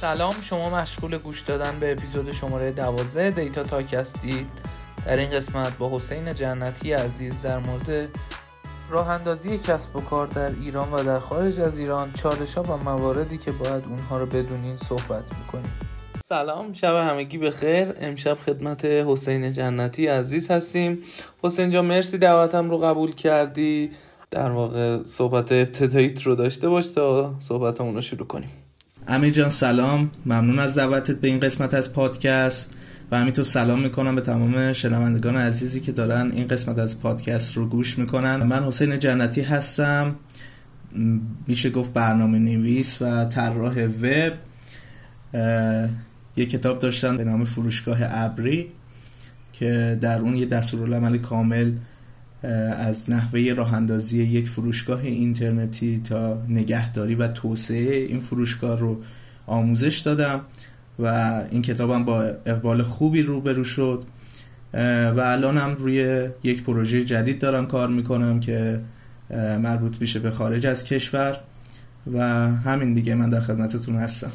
سلام شما مشغول گوش دادن به اپیزود شماره 12 دیتا تاک هستید. در این قسمت با حسین جنتی عزیز در مورد راه اندازی کسب و کار در ایران و در خارج از ایران چالش ها و مواردی که باید اونها رو بدونین صحبت می‌کنیم. سلام شب همگی بخیر. امشب خدمت حسین جنتی عزیز هستیم. حسین جان مرسی دعوتم رو قبول کردی. در واقع صحبت ابتداییت رو داشته باش تا صحبتمون رو شروع کنیم. امیر جان سلام. ممنون از دعوتت به این قسمت از پادکست. و همینطور سلام می‌کنم به تمام شنوندگان عزیزی که دارن این قسمت از پادکست رو گوش می‌کنن. من حسین جنتی هستم. میشه گفت برنامه نویس و طراح وب. یه کتاب داشتم به نام فروشگاه ابری که در اون یه دستورالعمل کامل از نحوه راه اندازی یک فروشگاه اینترنتی تا نگهداری و توسعه این فروشگاه رو آموزش دادم و این کتابم با اقبال خوبی روبرو شد. و الان هم روی یک پروژه جدید دارم کار می‌کنم که مربوط میشه به خارج از کشور و همین دیگه من در خدمتتون هستم.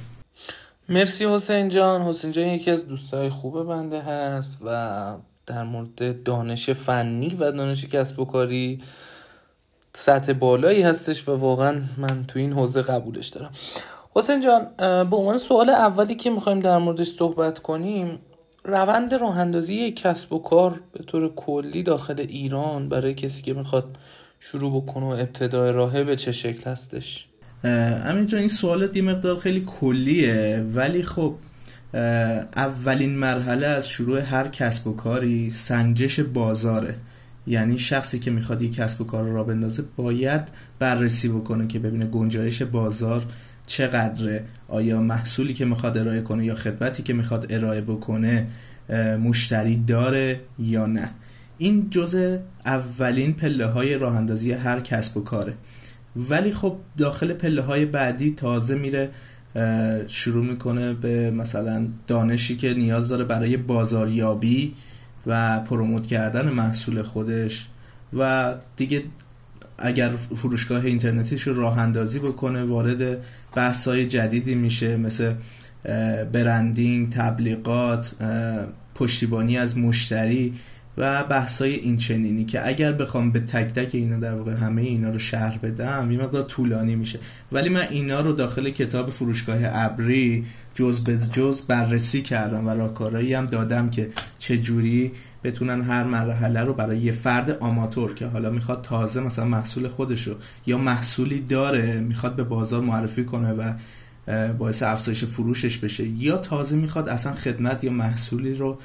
مرسی حسین جان. حسین جان یکی از دوستای خوب بنده هست و در مورد دانش فنی و دانش کسب و کاری سطح بالایی هستش و واقعا من تو این حوزه قبولش دارم. حسین جان به عنوان سوال اولی که می‌خوایم در موردش صحبت کنیم روند راه اندازی کسب و کار به طور کلی داخل ایران برای کسی که می‌خواد شروع بکنه و ابتدای راهه به چه شکل هستش؟ همینجا این سوالات یه مقدار خیلی کلیه ولی خب اولین مرحله از شروع هر کسب و کاری سنجش بازاره. یعنی شخصی که می‌خواد یک کسب و کار را بندازه باید بررسی بکنه که ببینه گنجایش بازار چقدره. آیا محصولی که می‌خواد ارائه کنه یا خدمتی که می‌خواد ارائه بکنه مشتری داره یا نه. این جزء اولین پله های راه اندازی هر کسب و کاره. ولی خب داخل پله های بعدی تازه میره شروع می‌کنه به مثلا دانشی که نیاز داره برای بازاریابی و پروموت کردن محصول خودش و دیگه اگر فروشگاه اینترنتیش رو راه اندازی بکنه وارد بحثای جدیدی میشه مثل برندینگ تبلیغات پشتیبانی از مشتری. و بحثای این چنینی که اگر بخوام به تک تک اینا در واقع همه اینا رو شرح بدم یه مقدار طولانی میشه. ولی من اینا رو داخل کتاب فروشگاه ابری جز به جز بررسی کردم و راهکارهایی هم دادم که چه جوری بتونن هر مرحله رو برای یه فرد آماتور که حالا می‌خواد تازه مثلا محصول خودشو یا محصولی داره می‌خواد به بازار معرفی کنه و باعث افزایش فروشش بشه یا تازه می‌خواد اصلا خدمت یا محصولی رو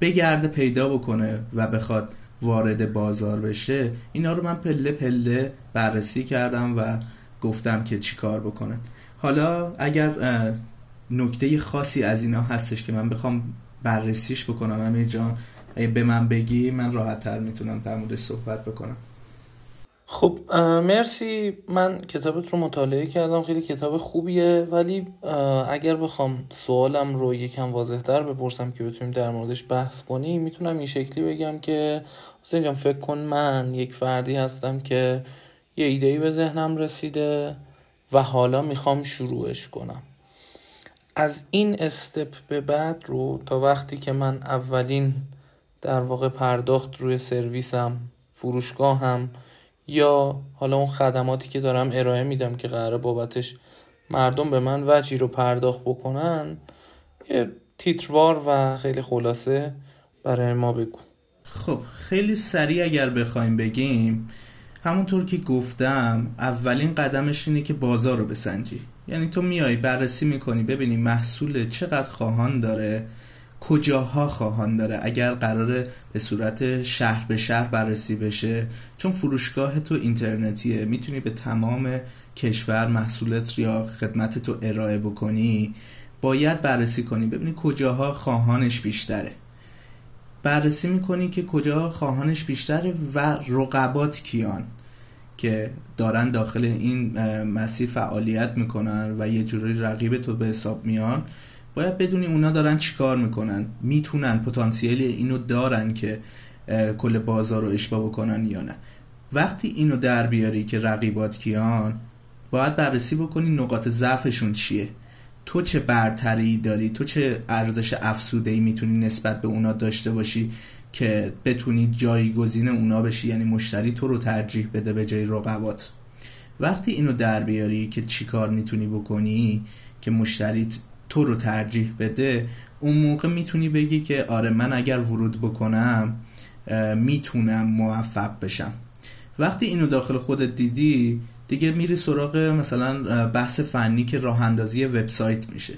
بگرده پیدا بکنه و بخواد وارد بازار بشه اینا رو من پله پله بررسی کردم و گفتم که چی کار بکنن. حالا اگر نکته خاصی از اینا هستش که من بخوام بررسیش بکنم امیر جان به من بگی من راحت تر می‌تونم در موردش صحبت بکنم. خب مرسی. من کتابت رو مطالعه کردم خیلی کتاب خوبیه. ولی اگر بخوام سوالم رو یکم واضح تر بپرسم که بتونیم در موردش بحث کنیم می‌تونم این شکلی بگم که حسین جان فکر کن من یک فردی هستم که یه ایدهی به ذهنم رسیده و حالا می‌خوام شروعش کنم. از این استپ به بعد رو تا وقتی که من اولین در واقع پرداخت روی سرویسم فروشگاهم یا حالا اون خدماتی که دارم ارائه میدم که قرار بابتش مردم به من وجی رو پرداخت بکنن یه تیتروار و خیلی خلاصه برای ما بگو. خب خیلی سریع اگر بخوایم بگیم همونطور که گفتم اولین قدمش اینه که بازار رو بسنجی. یعنی تو میای بررسی می‌کنی ببینی محصول چقدر خواهان داره. کجاها خواهان داره اگر قراره به صورت شهر به شهر بررسی بشه؟ چون فروشگاه تو اینترنتیه می‌تونی به تمام کشور محصولت یا خدمت تو ارائه بکنی. باید بررسی کنی. ببینی کجاها خواهانش بیشتره. بررسی می‌کنی که کجاها خواهانش بیشتره و رقبات کیان که دارن داخل این مسیر فعالیت می‌کنن و یه جوری رقیب تو به حساب میان. باید بدونی اونا دارن چیکار می‌کنن می‌تونن پتانسیل اینو دارن که کل بازار رو اشباه بکنن یا نه. وقتی اینو در بیاری که رقیبات کیان باید بررسی بکنی نقاط ضعفشون چیه. تو چه برتری داری؟ تو چه ارزش افسوده ای می‌تونی نسبت به اونا داشته باشی که بتونی جایگزین اونا بشی؟ یعنی مشتری تو رو ترجیح بده به جای رقبات. وقتی اینو در بیاری که چیکار می‌تونی بکنی که مشتری تو رو ترجیح بده اون موقع می‌تونی بگی که آره من اگر ورود بکنم می‌تونم موفق بشم. وقتی اینو داخل خودت دیدی دیگه میری سراغ مثلا بحث فنی که راه اندازی وبسایت میشه.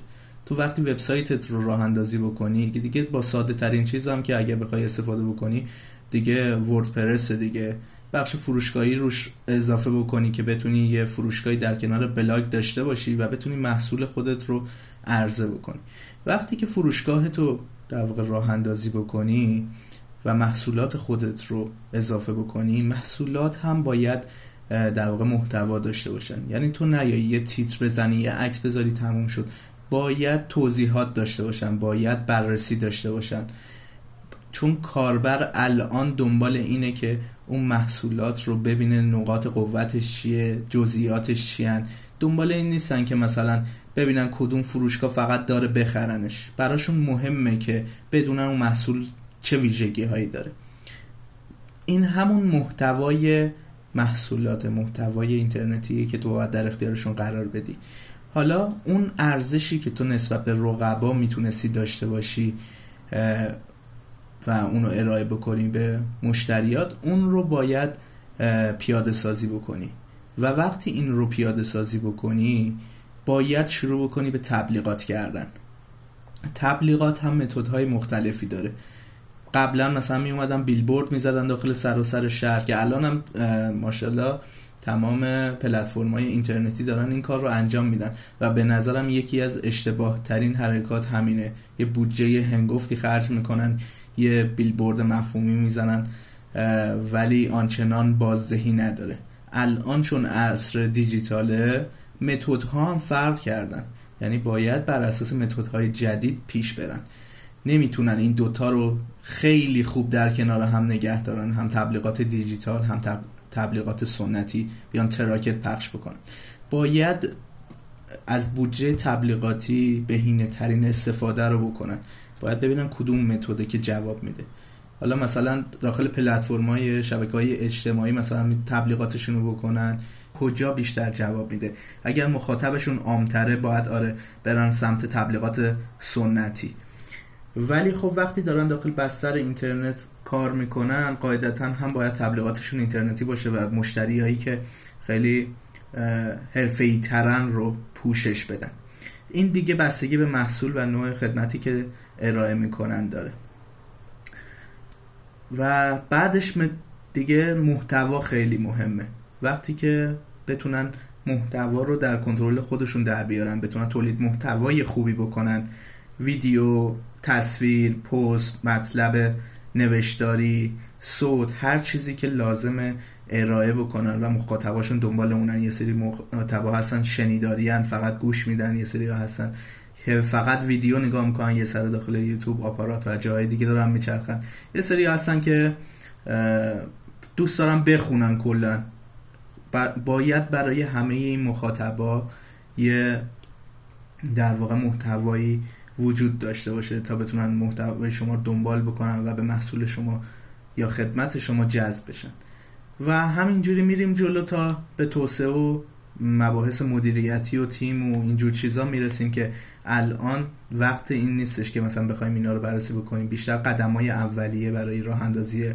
تو وقتی وبسایتت رو راه اندازی بکنی که دیگه با ساده ترین چیز هم که اگر بخوای استفاده بکنی دیگه وردپرس دیگه. بخش فروشگاهی روش اضافه بکنی که بتونی یه فروشگاهی در کنار بلاگ داشته باشی و بتونی محصول خودت رو عرضه بکنی. وقتی که فروشگاه تو در واقع راه اندازی بکنی و محصولات خودت رو اضافه بکنی محصولات هم باید در واقع محتوا داشته باشن. یعنی تو نیایی یه تیتر بزنی یه عکس بذاری تموم شد. باید توضیحات داشته باشن باید بررسی داشته باشن. چون کاربر الان دنبال اینه که اون محصولات رو ببینه نقاط قوتش چیه جزئیاتش چیان. دنبال این نیستن که مثلا ببینن کدوم فروشگاه فقط داره بخرنش. براشون مهمه که بدونن اون محصول چه ویژگی هایی داره. این همون محتوای محصولات محتوای اینترنتی که تو باید در اختیارشون قرار بدی. حالا اون ارزشی که تو نسبت به رقبا می‌تونستی داشته باشی و اون رو ارائه بکنی به مشتریات اون رو باید پیاده سازی بکنی. و وقتی این رو پیاده سازی بکنی باید شروع بکنی به تبلیغات کردن. تبلیغات هم متدهای مختلفی داره. قبلا مثلا می اومدن بیلبورد می‌زدن داخل سراسر شهر که الان هم ماشاءالله تمام پلتفرم های اینترنتی دارن این کار رو انجام میدن و به نظرم یکی از اشتباه ترین حرکات همینه. یه بودجه هنگفتی خرج می‌کنن یه بیلبورد مفهومی می‌زنن ولی آنچنان بازدهی نداره. الان چون عصر دیجیتاله متد ها هم فرق کردن. یعنی باید بر اساس متد های جدید پیش برن. نمی‌تونن این دوتا رو خیلی خوب در کنار هم نگه دارن. هم تبلیغات دیجیتال هم تبلیغات سنتی بیان تراکت پخش بکنن. باید از بودجه تبلیغاتی بهینه ترین استفاده رو بکنن. باید ببینن کدوم متده که جواب میده. حالا مثلا داخل پلتفرم های شبکه های اجتماعی مثلا تبلیغاتشون رو بکنن. کجا بیشتر جواب میده. اگر مخاطبشون عامتره باید آره برن سمت تبلیغات سنتی. ولی خب وقتی دارن داخل بستر اینترنت کار می‌کنن قاعدتا هم باید تبلیغاتشون اینترنتی باشه و مشتری هایی که خیلی حرفه‌ای ترن رو پوشش بدن. این دیگه بستگی به محصول و نوع خدمتی که ارائه می‌کنن داره. و بعدش دیگه محتوا خیلی مهمه. وقتی که بتونن محتوا رو در کنترل خودشون در بیارن بتونن تولید محتوای خوبی بکنن. ویدیو تصویر پست مطلب نوشتاری صوت هر چیزی که لازمه ارائه بکنن و مخاطباشون دنبال اونن. یه سری مخاطبا هستن شنیداری فقط گوش میدن یه سری هستن که فقط ویدیو نگاه می‌کنن یه سر داخل یوتیوب آپارات و جای دیگه دارن میچرخن. یه سری هستن که دوست دارن بخونن کلا. باید برای همه این مخاطبا یه در واقع محتوایی وجود داشته باشه تا بتونن محتوای شما رو دنبال بکنن و به محصول شما یا خدمت شما جذب بشن. و همینجوری میریم جلو تا به توسعه و مباحث مدیریتی و تیم و اینجور چیزا می‌رسیم که الان وقت این نیستش که مثلا بخوایم اینا رو بررسی بکنیم. بیشتر قدم های اولیه برای راه اندازی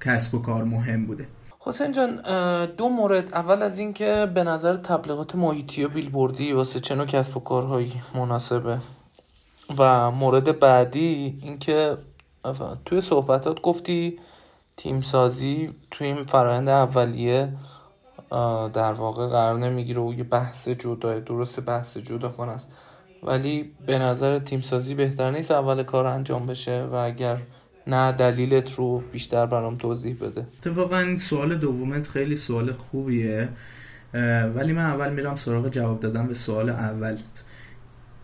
کسب و کار مهم بوده. حسین جان دو مورد. اول از اینکه به نظر تبلیغات محیطی و بیلبوردی واسه چه نوع کسب و کارهایی مناسبه. و مورد بعدی اینکه توی صحبتات گفتی تیم سازی توی این فرایند اولیه در واقع قرار نمی‌گیره و یه بحث جدا درست بحث جدا کن ولی به نظر تیم سازی بهتر نیست اول کار انجام بشه و اگر نه دلیلت رو بیشتر برام توضیح بده. اتفاقا این سوال دومت خیلی سوال خوبیه ولی من اول میرم سراغ جواب دادن به سوال اول.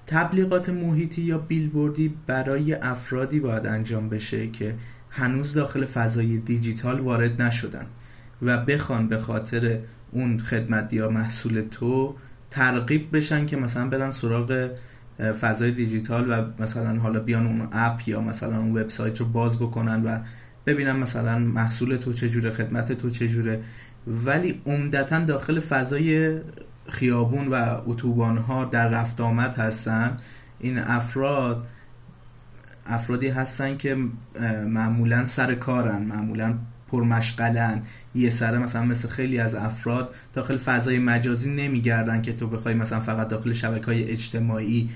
تبلیغات محیطی یا بیلبوردی برای افرادی باید انجام بشه که هنوز داخل فضای دیجیتال وارد نشدن و بخوان به خاطر اون خدمت یا محصول تو ترغیب بشن که مثلا برن سراغ فضای دیجیتال و مثلا حالا بیان اون اپ یا مثلا اون وبسایت رو باز بکنن و ببینن مثلا محصول تو چجوره خدمت تو چجوره ولی عمدتا داخل فضای خیابون و اتوبان ها در رفت آمد هستن. این افراد افرادی هستن که معمولا سر کارن معمولا پرمشغلن. یه سره مثلا مثل خیلی از افراد داخل فضای مجازی نمیگردن که تو بخوای مثلا فقط داخل شبکه های اجتماعی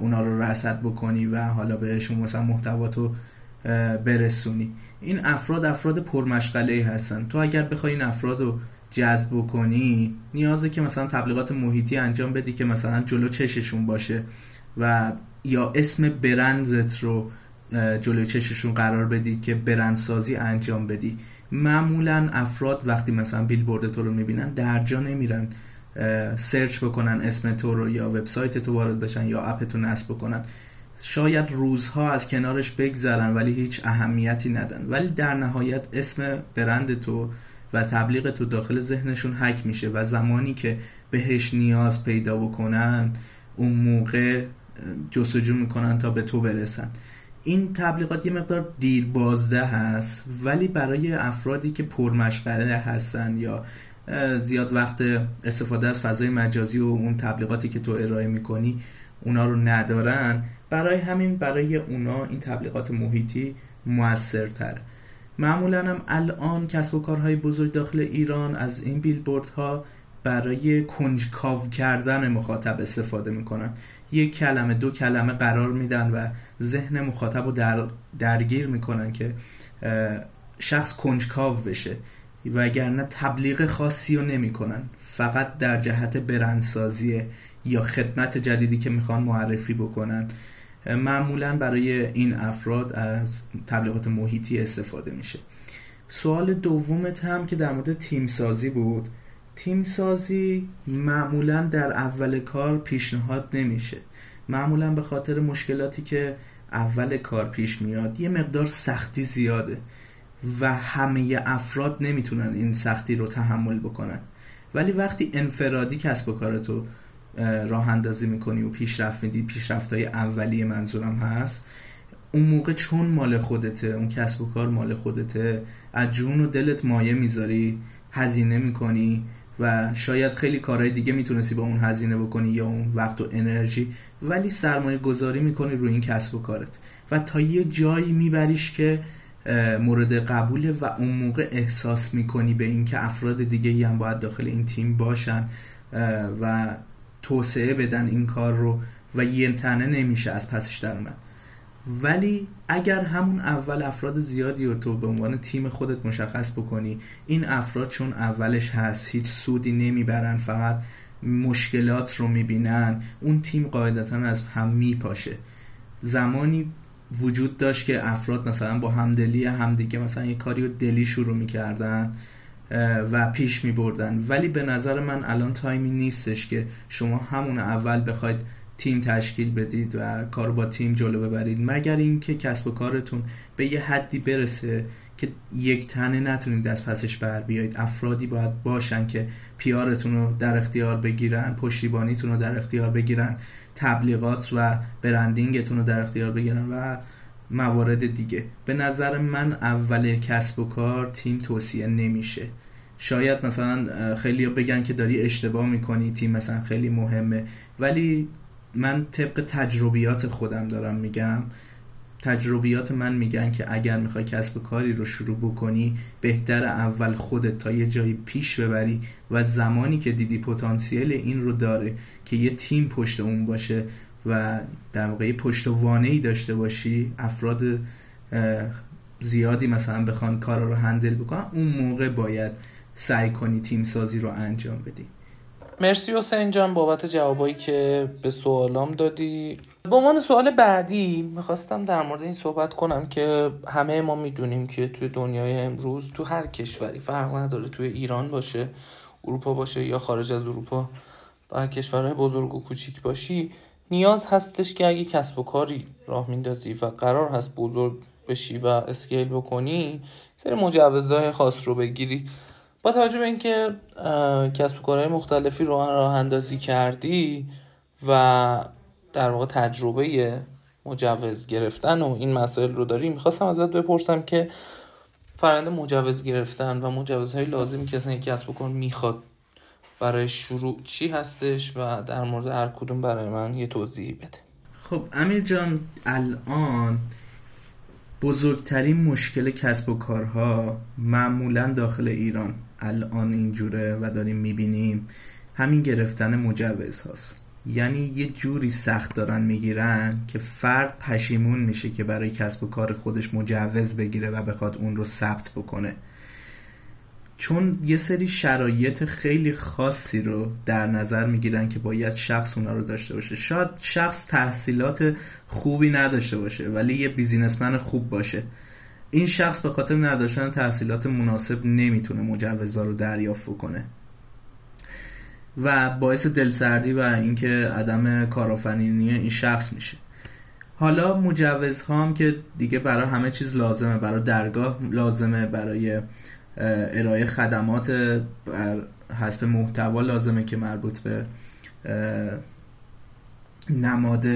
اونا رو رصد بکنی و حالا بهشون مثلا محتوا تو برسونی. این افراد افراد پرمشغله هستن. تو اگر بخوای این افراد رو جذب کنی نیازه که مثلا تبلیغات محیطی انجام بدی که مثلا جلو چششون باشه و یا اسم برندت رو جلو چششون قرار بدید که برندسازی انجام بدی. معمولا افراد وقتی مثلا بیل تو رو می‌بینن در جا نمیرن. سرچ بکنن اسم تو رو یا وبسایت تو وارد بشن یا اپ تو نصب بکنن. شاید روزها از کنارش بگذرن ولی هیچ اهمیتی ندن. ولی در نهایت اسم برند تو و تبلیغ تو داخل ذهنشون حک میشه و زمانی که بهش نیاز پیدا بکنن اون موقع جستجو می‌کنن تا به تو برسن. این تبلیغات یه مقدار دیر بازده هست ولی برای افرادی که پرمشغله هستن یا زیاد وقت استفاده از فضای مجازی و اون تبلیغاتی که تو ارائه می‌کنی اونا رو ندارن. برای همین برای اونا این تبلیغات محیطی موثرتره. معمولا هم الان کسب و کارهای بزرگ داخل ایران از این بیلبوردها برای کنجکاو کردن مخاطب استفاده می‌کنن. یک کلمه دو کلمه قرار میدن و ذهن مخاطب رو در درگیر می‌کنن که شخص کنجکاو بشه. وگرنه تبلیغ خاصی رو نمی‌کنن فقط در جهت برندسازی یا خدمت جدیدی که می‌خوان معرفی بکنن. معمولا برای این افراد از تبلیغات محیطی استفاده میشه. سوال دومت هم که در مورد تیم سازی بود. تیم سازی معمولا در اول کار پیشنهاد نمیشه. معمولا به خاطر مشکلاتی که اول کار پیش میاد یه مقدار سختی زیاده. و همه افراد نمی‌تونن این سختی رو تحمل بکنن. ولی وقتی انفرادی کسب و کارتو راه اندازی می‌کنی و پیشرفت میدی پیشرفت های اولیه منظورم هست اون موقع چون مال خودته اون کسب و کار مال خودته از جون و دلت مایه می‌ذاری هزینه می‌کنی و شاید خیلی کارهای دیگه می‌تونستی با اون هزینه بکنی یا اون وقت و انرژی ولی سرمایه گذاری می‌کنی روی این کسب و کارت. و تا یه جایی میبریش که مورد قبوله و اون موقع احساس می‌کنی به اینکه افراد دیگه هم باید داخل این تیم باشن و توسعه بدن این کار رو و یه تنه نمیشه از پسش در اومد. ولی اگر همون اول افراد زیادی رو تو به عنوان تیم خودت مشخص بکنی این افراد چون اولش هست هیچ سودی نمی‌برن فقط مشکلات رو می‌بینن اون تیم قاعدتا از هم میپاشه. زمانی وجود داشت که افراد مثلا با همدلی همدیگه مثلا یه کاری رو دلی شروع می‌کردن و پیش می بردن ولی به نظر من الان تایمی نیستش که شما همون اول بخواید تیم تشکیل بدید و کار با تیم جلو ببرید. مگر اینکه کسب و کارتون به یه حدی برسه که یک تنه نتونید دست پسش بر بیایید. افرادی باید باشن که پیارتون رو در اختیار بگیرن پشتیبانیتون رو در اختیار بگیرن. تبلیغات و برندینگتون رو در اختیار بگیرن و موارد دیگه. به نظر من اول کسب و کار تیم توصیه نمیشه. شاید مثلا خیلی بگن که داری اشتباه می‌کنی تیم مثلا خیلی مهمه. ولی من طبق تجربیات خودم دارم میگم تجربیات من میگن که اگر می‌خوای کسب کاری رو شروع بکنی بهتر اول خودت تا یه جایی پیش ببری و زمانی که دیدی پتانسیل این رو داره که یه تیم پشت اون باشه و در واقع پشت ای داشته باشی افراد زیادی مثلا بخوان کارا رو هندل بکنن اون موقع باید سعی کنی تیم سازی رو انجام بدی. مرسی حسین جان بابت جوابایی که به سوالام دادی. به عنوان سوال بعدی می‌خواستم در مورد این صحبت کنم که همه ما می‌دونیم که توی دنیای امروز تو هر کشوری فرق نداره توی ایران باشه اروپا باشه یا خارج از اروپا و کشورهای بزرگ و کوچیک باشی نیاز هستش که اگه کسب و کاری راه میندازی و قرار هست بزرگ بشی و اسکیل بکنی سری مجوزهای خاص رو بگیری. با توجه به اینکه کسب و کارهای مختلفی رو راه اندازی کردی و در واقع تجربه مجوز گرفتن و این مسائل رو داری می‌خواستم ازت بپرسم که فرآیند مجوز گرفتن و مجوزهای لازمی که اصلا کسب کار می‌خواد برای شروع چی هستش و در مورد هر کدوم برای من یه توضیحی بده. خب امیر جان الان بزرگترین مشکل کسب و کارها معمولا داخل ایران الان اینجوره و داریم می‌بینیم. همین گرفتن مجوز هاست یعنی یه جوری سخت دارن می‌گیرن که فرد پشیمون میشه که برای کسب و کار خودش مجوز بگیره و بخواد اون رو ثبت بکنه. چون یه سری شرایط خیلی خاصی رو در نظر می‌گیرن که باید شخص اونا رو داشته باشه. شاید شخص تحصیلات خوبی نداشته باشه ولی یه بیزینسمن خوب باشه. این شخص به خاطر نداشتن تحصیلات مناسب نمی‌تونه مجوزها رو دریافت کنه و باعث دلسردی و اینکه عدم کارآفرینی این شخص میشه. حالا مجوزها هم که دیگه برای همه چیز لازمه برای درگاه لازمه برای ارائه خدمات بر حسب محتوا لازمه که مربوط به نماد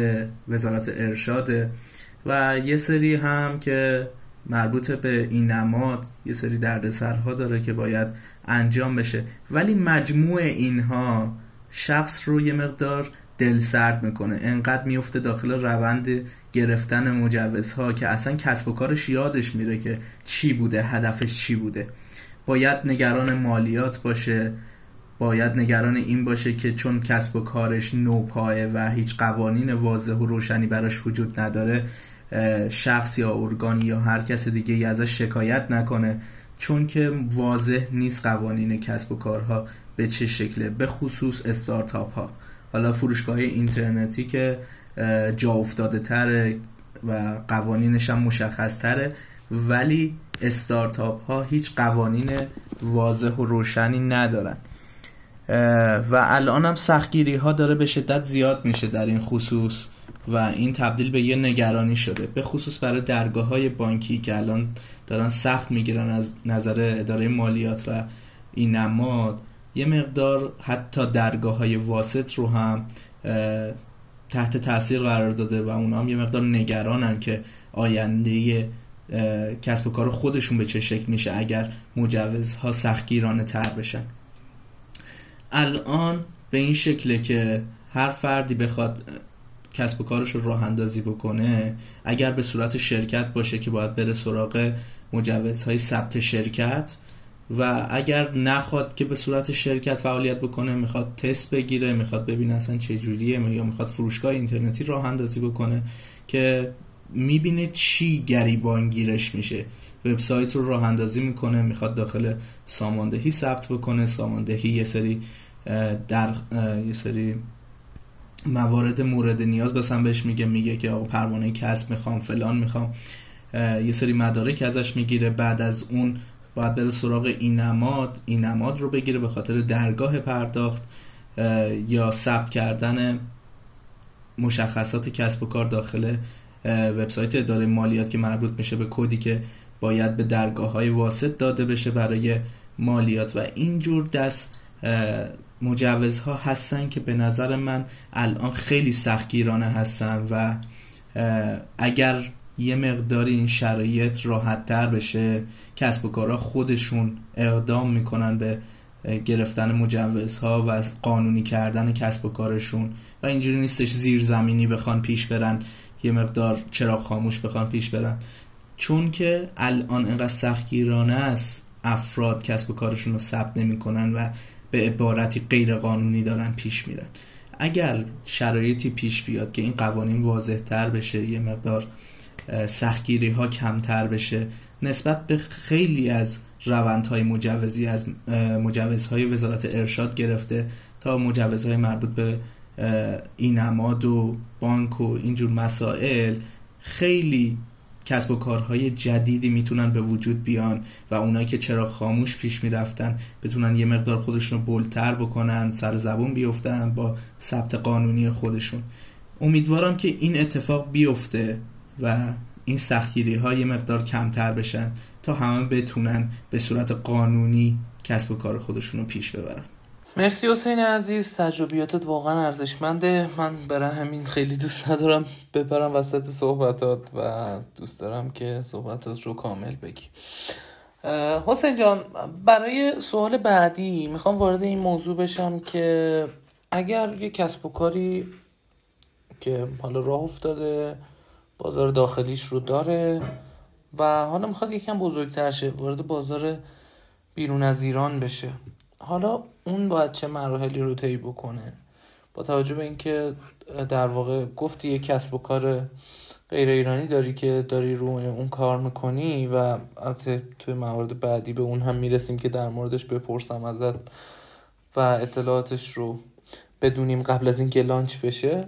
وزارت ارشاده و یه سری هم که مربوط به این نماد یه سری دردسرها داره که باید انجام بشه. ولی مجموع اینها شخص رو یه مقدار دل سرد می‌کنه. انقدر میفته داخل روند گرفتن مجوزها که اصلا کسب و کارش یادش میره که چی بوده هدفش چی بوده. باید نگران مالیات باشه. باید نگران این باشه که چون کسب و کارش نوپایه و هیچ قوانین واضح و روشنی براش وجود نداره شخص یا ارگانی یا هر کس دیگه ای ازش شکایت نکنه. چون که واضح نیست قوانین کسب و کارها به چه شکله به خصوص استارتاپ ها حالا فروشگاه اینترنتی که جا افتاده تره و قوانینش هم مشخص تره ولی استارتاپ ها هیچ قوانین واضح و روشنی ندارن. و الان هم سختگیری ها داره به شدت زیاد میشه در این خصوص و این تبدیل به یه نگرانی شده. به خصوص برای درگاه های بانکی که الان دارن سخت می‌گیرن از نظر اداره مالیات و این نماد. یه مقدار حتی درگاه های واسط رو هم تحت تاثیر قرار داده و اونا هم یه مقدار نگرانن که آینده کسب و کار خودشون به چه شکل میشه اگر مجوزها سختگیرانه تر بشن. الان به این شکله که هر فردی بخواد کسب و کارش رو راه اندازی بکنه اگر به صورت شرکت باشه که باید بره سراغ مجوزهای ثبت شرکت و اگر نخواد که به صورت شرکت فعالیت بکنه می‌خواد تست بگیره می‌خواد ببینه اصلا چه جوریه یا می‌خواد فروشگاه اینترنتی راه اندازی بکنه که می‌بینه چی گریبان گیرش میشه. وبسایت رو راه اندازی می‌کنه می‌خواد داخل ساماندهی ثبت بکنه. ساماندهی یه سری در یه سری موارد مورد نیاز بسن بهش میگه میگه که آقا پروانه کسب می‌خوام فلان می‌خوام. یه سری مدارک ازش می‌گیره. بعد از اون باید بره سراغ این نماد این نماد رو بگیره به خاطر درگاه پرداخت یا ثبت کردن مشخصات کسب و کار داخل وبسایت اداره مالیات که مربوط میشه به کدی که باید به درگاه های واسط داده بشه برای مالیات. و اینجور دست مجوزها هستن که به نظر من الان خیلی سختگیرانه هستن و اگر یه مقداری این شرایط راحت تر بشه. کسب و کارها خودشون اقدام می‌کنن به گرفتن مجوزها و قانونی کردن کسب و کارشون. و اینجوری نیستش زیر زمینی بخوان پیش برن یه مقدار چرا خاموش بخوان پیش برن. چون که الان انقدر سختگیرانه است افراد کسب و کارشون رو ثبت نمی‌کنن و به عبارتی غیر قانونی دارن پیش میرن. اگر شرایطی پیش بیاد که این قوانین واضح تر بشه یه مقدار سختگیری ها کمتر بشه نسبت به خیلی از روندهای مجوزی از مجوزهای وزارت ارشاد گرفته تا مجوزهای مربوط به این نماد و بانک و اینجور مسائل خیلی کسب و کارهای جدیدی می‌تونن به وجود بیان و اونایی که چرا خاموش پیش می‌رفتن بتونن یه مقدار خودشون رو بلتر بکنن سر زبون بیفتن با ثبت قانونی خودشون. امیدوارم که این اتفاق بیفته. و این سختگیری ها یه مقدار کمتر بشن تا همه بتونن به صورت قانونی کسب و کار خودشون رو پیش ببرن. مرسی حسین عزیز. تجربیاتت واقعا ارزشمنده. من برای همین خیلی دوست ندارم بپرم وسط صحبتات و دوست دارم که صحبتات رو کامل بگی. حسین جان برای سوال بعدی می‌خوام وارد این موضوع بشم که اگر یه کسب و کاری که حالا راه افتاده بازار داخلیش رو داره و حالا می‌خواد یکم بزرگتر شه وارد بازار بیرون از ایران بشه. حالا اون باید چه مراحلی رو طی بکنه؟ با توجه به اینکه در واقع گفتی یه کسب و کار غیر ایرانی داری که داری رو اون کار می‌کنی و البته توی موارد بعدی به اون هم می‌رسیم که در موردش بپرسم ازت و اطلاعاتش رو بدونیم قبل از اینکه لانچ بشه.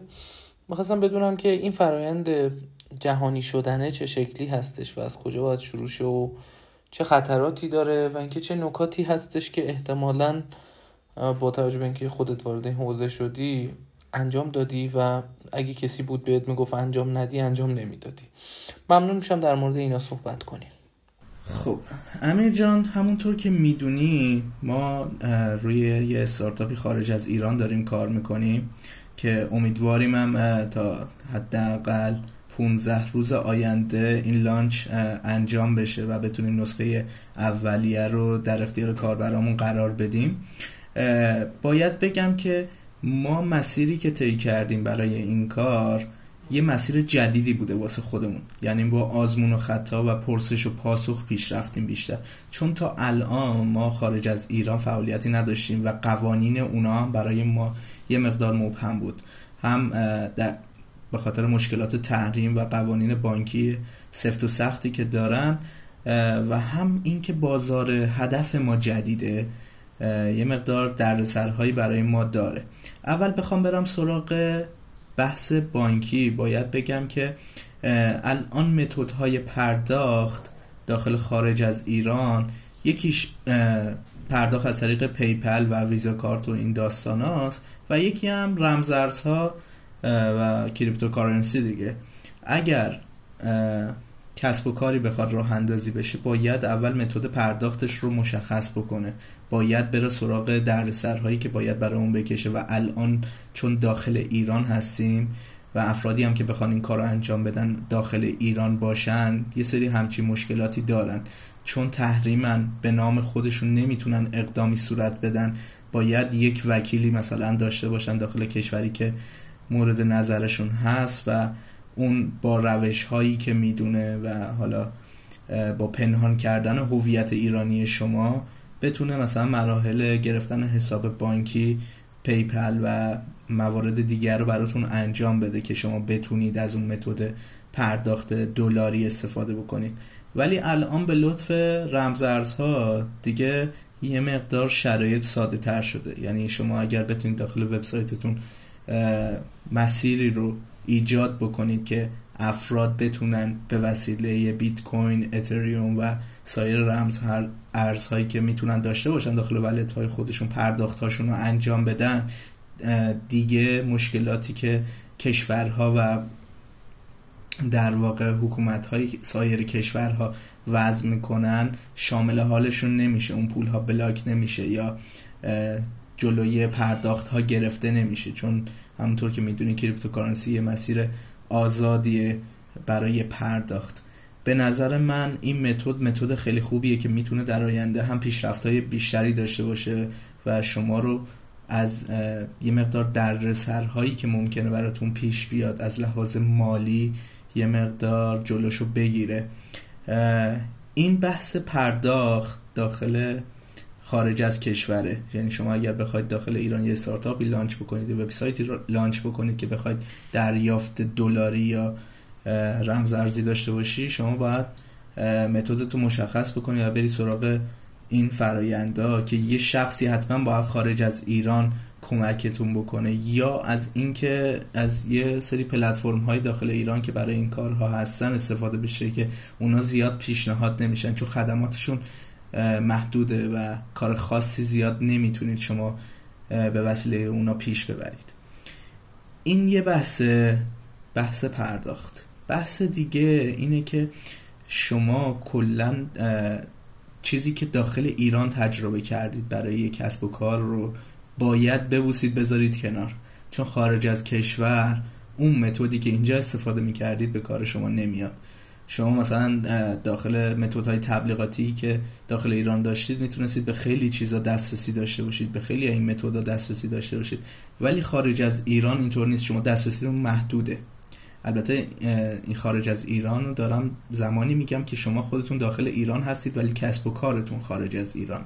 می‌خواستم بدونم که این فرایند جهانی شدنه چه شکلی هستش و از کجا باید شروع شه و چه خطراتی داره و اینکه چه نکاتی هستش که احتمالا با توجه به اینکه خودت وارد این حوزه شدی انجام دادی و اگه کسی بود بهت می‌گفت انجام ندی انجام نمی‌دادی. ممنون میشم در مورد اینا صحبت کنیم. خب امیر جان همونطور که می‌دونی ما روی یه استارتاپی خارج از ایران داریم کار می‌کنیم که امیدواریم هم تا حداقل 15 روز آینده این لانچ انجام بشه و بتونیم نسخه اولیه رو در اختیار کاربرامون قرار بدیم. باید بگم که ما مسیری که طی کردیم برای این کار یه مسیر جدیدی بوده واسه خودمون. یعنی با آزمون و خطا و پرسش و پاسخ پیش رفتیم بیشتر. چون تا الان ما خارج از ایران فعالیتی نداشتیم و قوانین اونا هم برای ما یه مقدار مبهم بود. هم در به خاطر مشکلات تحریم و قوانین بانکی سفت و سختی که دارن و هم اینکه بازار هدف ما جدیده یه مقدار دردسرهایی برای ما داره. اول بخوام برم سراغ بحث بانکی. باید بگم که الان متدهای پرداخت داخل خارج از ایران یکیش پرداخت از طریق PayPal و Visa Card و این داستان هاست و یکی هم رمزارزها و cryptocurrency دیگه. اگر کسب و کاری بخواد راه اندازی بشه باید اول متد پرداختش رو مشخص بکنه. باید بره سراغ دردسرهایی که باید برای اون بکشه. و الان چون داخل ایران هستیم و افرادی هم که بخوان این کار رو انجام بدن داخل ایران باشن یه سری همچین مشکلاتی دارن. چون تحریمن به نام خودشون نمی‌تونن اقدامی صورت بدن. باید یک وکیلی مثلا داشته باشن داخل کشوری که مورد نظرشون هست و اون با روش هایی که می‌دونه و حالا با پنهان کردن هویت ایرانی شما بتونه مثلا مراحل گرفتن حساب بانکی پیپل و موارد دیگر رو براتون انجام بده که شما بتونید از اون متد پرداخت دلاری استفاده بکنید. ولی الان به لطف رمزارزها دیگه یه مقدار شرایط ساده تر شده. یعنی شما اگر بتونید داخل وبسایتتون مسیری رو ایجاد بکنید که افراد بتونن به وسیله بیت کوین اتریوم و سایر رمز هر ارزهایی که می‌تونن داشته باشن داخل ولت های خودشون پرداخت هاشون رو انجام بدن دیگه مشکلاتی که کشورها و در واقع حکومت های سایر کشورها وضع می‌کنن شامل حالشون نمیشه اون پول ها بلاک نمیشه یا جلوی پرداخت ها گرفته نمیشه. چون همونطور که می‌دونی کریپتوکارنسی یه مسیر آزادیه برای پرداخت. به نظر من این متد متد خیلی خوبیه که می‌تونه در آینده هم های بیشتری داشته باشه و شما رو از یه مقدار دردسرهایی که ممکنه براتون پیش بیاد از لحاظ مالی یه مقدار جلوشو بگیره. این بحث پرداخت داخل خارج از کشوره. یعنی شما اگر بخواید داخل ایران یه استارتاپی لانچ بکنید و وبسایتی لانچ بکنید که بخواید دریافت دلاری یا رمز ارزی داشته باشی شما باید متدتو مشخص بکنی و بری سراغ این فرایندا که یه شخصی حتما باید خارج از ایران کمکتون بکنه یا از اینکه از یه سری پلتفرم های داخل ایران که برای این کارها هستن استفاده بشه که اونا زیاد پیشنهاد نمیشن چون خدماتشون محدوده و کار خاصی زیاد نمی‌تونید شما به وسیله اونا پیش ببرید. این یه بحث بحث پرداخت. بحث دیگه اینه که شما کلا چیزی که داخل ایران تجربه کردید برای کسب و کار رو باید ببوسید بذارید کنار. چون خارج از کشور اون متدی که اینجا استفاده می‌کردید به کار شما نمیاد. شما مثلا داخل متد های تبلیغاتی که داخل ایران داشتید می‌تونستید به خیلی چیزا دسترسی داشته باشید به خیلی این متد دسترسی داشته باشید. ولی خارج از ایران اینطور نیست. شما دسترسی رو محدوده. البته این خارج از ایران رو دارم زمانی میگم که شما خودتون داخل ایران هستید ولی کسب و کارتون خارج از ایران.